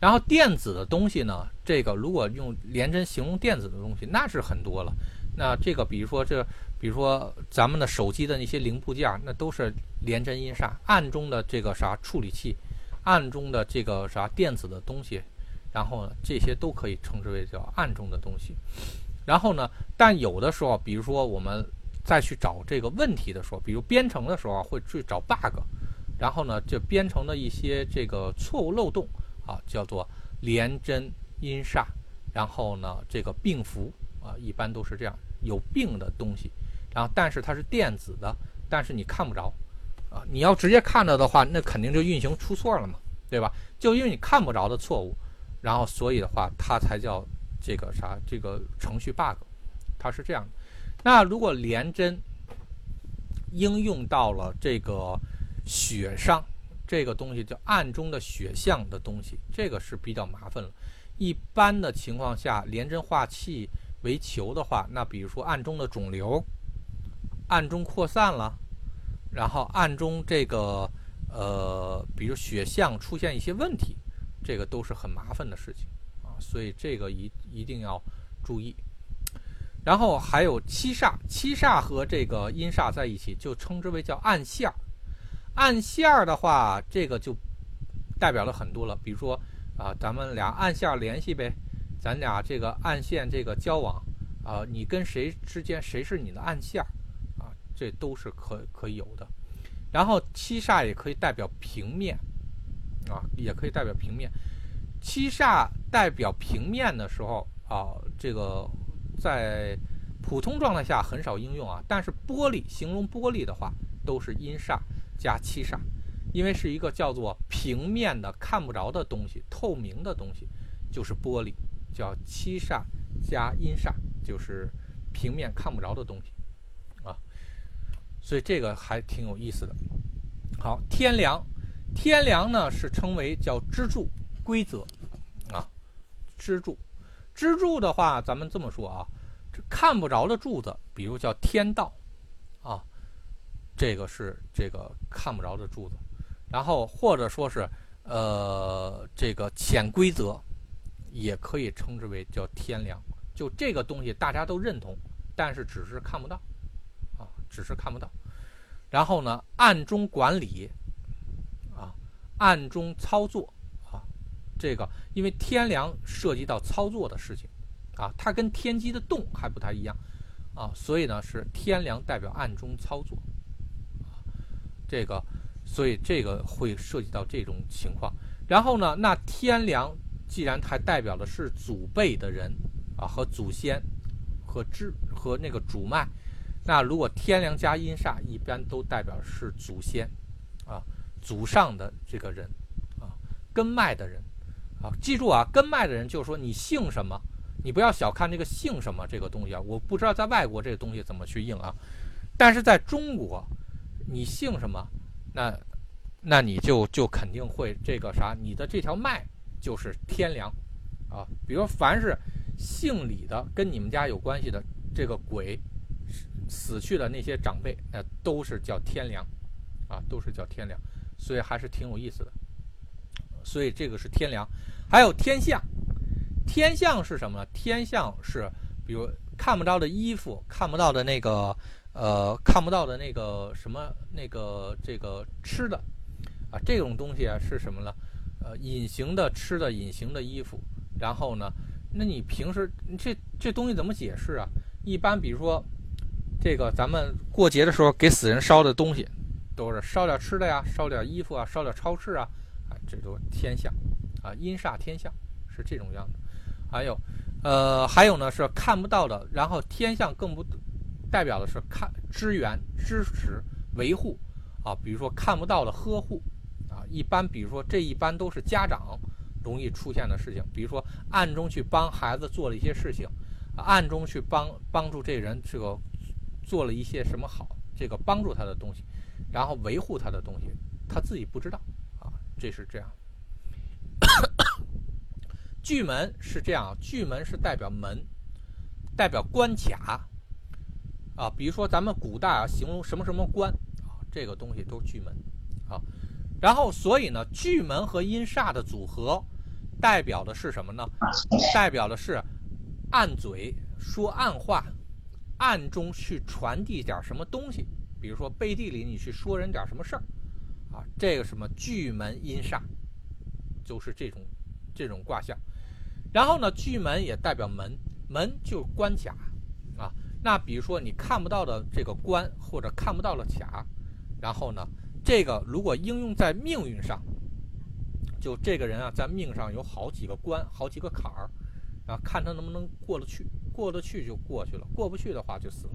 然后电子的东西呢，这个如果用连针形容电子的东西，那是很多了。那这个比如说这，比如说咱们的手机的那些零部件，那都是连针阴煞，暗中的这个啥处理器，暗中的这个啥电子的东西，然后呢，这些都可以称之为叫暗中的东西。然后呢，但有的时候，比如说我们再去找这个问题的时候，比如编程的时候会去找 bug，然后呢，就编程的一些这个错误漏洞。啊，叫做连针阴煞，然后呢，这个病符啊，一般都是这样，有病的东西，然后但是它是电子的，但是你看不着，啊，你要直接看着的话，那肯定就运行出错了嘛，对吧？就因为你看不着的错误，然后所以的话，它才叫这个啥，这个程序 bug，它是这样的。那如果连针应用到了这个血上。这个东西叫暗中的血象的东西，这个是比较麻烦了。一般的情况下，连针化气为球的话，那比如说暗中的肿瘤，暗中扩散了，然后暗中这个呃，比如血象出现一些问题，这个都是很麻烦的事情啊。所以这个一一定要注意。然后还有七煞，七煞和这个阴煞在一起，就称之为叫暗线。暗线儿的话，这个就代表了很多了。比如说啊，咱们俩暗线联系呗，咱俩这个暗线这个交往啊，你跟谁之间谁是你的暗线，这都是可可以有的。然后七煞也可以代表平面啊，也可以代表平面。七煞代表平面的时候啊，这个在普通状态下很少应用啊，但是玻璃形容玻璃的话，都是阴煞。加七煞，因为是一个叫做平面的看不着的东西，透明的东西就是玻璃，叫七煞加阴煞，就是平面看不着的东西。所以这个还挺有意思的。好，天梁，天梁呢是称为叫支柱规则啊，支柱，支柱的话，咱们这么说啊，看不着的柱子，比如叫天道啊。这个是这个看不着的柱子，然后或者说是呃这个潜规则，也可以称之为叫天梁。就这个东西大家都认同，但是只是看不到，只是看不到。然后呢，暗中管理啊，暗中操作啊，这个因为天梁涉及到操作的事情啊，它跟天机的动还不太一样啊，所以呢是天梁代表暗中操作。这个，所以这个会涉及到这种情况。然后呢，那天梁既然还代表的是祖辈的人啊，和祖先，和支和那个主脉，那如果天梁加阴煞，一般都代表是祖先啊，祖上的这个人啊，根脉的人啊。记住啊，根脉的人就是说你姓什么，你不要小看这个姓什么这个东西啊。我不知道在外国这个东西怎么去应啊，但是在中国。你姓什么？那，那你就就肯定会这个啥？你的这条脉就是天梁，啊，比如凡是姓李的，跟你们家有关系的这个鬼，死去的那些长辈，那都是叫天梁，啊，都是叫天梁，所以还是挺有意思的。所以这个是天梁，还有天象，天象是什么呢？天象是比如看不到的衣服，看不到的那个。呃，看不到的那个什么那个这个吃的，啊，这种东西啊是什么呢？呃，隐形的吃的，隐形的衣服。然后呢，那你平时这这东西怎么解释啊？一般比如说，这个咱们过节的时候给死人烧的东西，都是烧点吃的呀，烧点衣服啊，烧点超市啊，啊，这都天象，啊，阴煞天象是这种样子。还有，呃，还有呢是看不到的，然后天象更不。代表的是看支援、支持、维护啊，比如说看不到的呵护啊，一般比如说这一般都是家长容易出现的事情，比如说暗中去帮孩子做了一些事情，暗中去帮帮助这人这个做了一些什么好，这个帮助他的东西，然后维护他的东西，他自己不知道啊，这是这样。巨门是这样，巨门是代表门，代表关卡啊。比如说咱们古代啊，形容什么什么关啊，这个东西都是巨门啊。然后所以呢，巨门和阴煞的组合，代表的是什么呢？代表的是暗嘴说暗话，暗中去传递点什么东西。比如说背地里你去说人点什么事儿啊，这个什么巨门阴煞，就是这种这种卦象。然后呢，巨门也代表门，门就是关卡啊。那比如说你看不到的这个关或者看不到的卡，然后呢，这个如果应用在命运上，就这个人啊，在命上有好几个关，好几个坎儿，啊，看他能不能过得去，过得去就过去了，过不去的话就死了，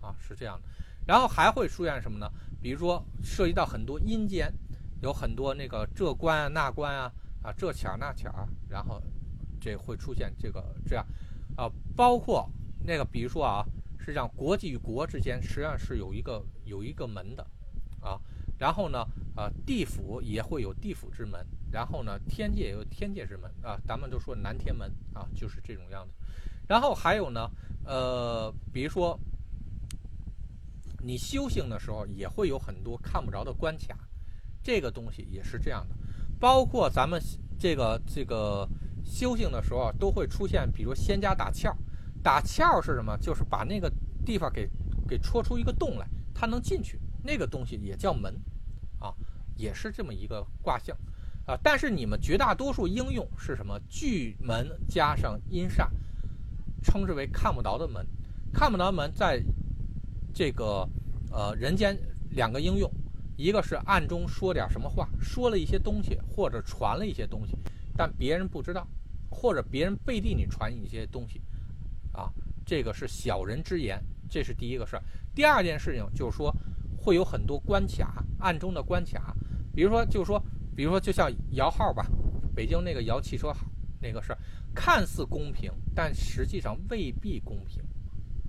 啊，是这样的。然后还会出现什么呢？比如说涉及到很多阴间，有很多那个这关啊那关啊啊这卡那卡，然后。这会出现这个这样，啊，包括那个，比如说啊，实际上国际与国之间实际上是有一个有一个门的，啊，然后呢，啊，地府也会有地府之门，然后呢，天界也有天界之门，啊，咱们都说南天门啊，就是这种样子。然后还有呢，呃，比如说你修行的时候也会有很多看不着的关卡，这个东西也是这样的，包括咱们这个这个。修行的时候都会出现，比如仙家打窍，打窍是什么？就是把那个地方给给戳出一个洞来，它能进去，那个东西也叫门，啊，也是这么一个卦象，啊，但是你们绝大多数应用是什么？巨门加上阴煞，称之为看不着的门，看不着门在这个呃人间两个应用，一个是暗中说点什么话，说了一些东西或者传了一些东西，但别人不知道。或者别人背地里传一些东西，啊，这个是小人之言，这是第一个事儿。第二件事情就是说，会有很多关卡，暗中的关卡。比如说，就说，比如说，就像摇号吧，北京那个摇汽车号那个事儿，看似公平，但实际上未必公平，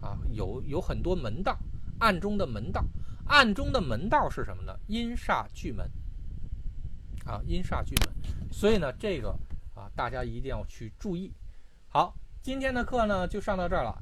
啊，有有很多门道，暗中的门道，暗中的门道是什么呢？阴煞巨门，啊，阴煞巨门。所以呢，这个啊。大家一定要去注意。好，今天的课呢就上到这儿了。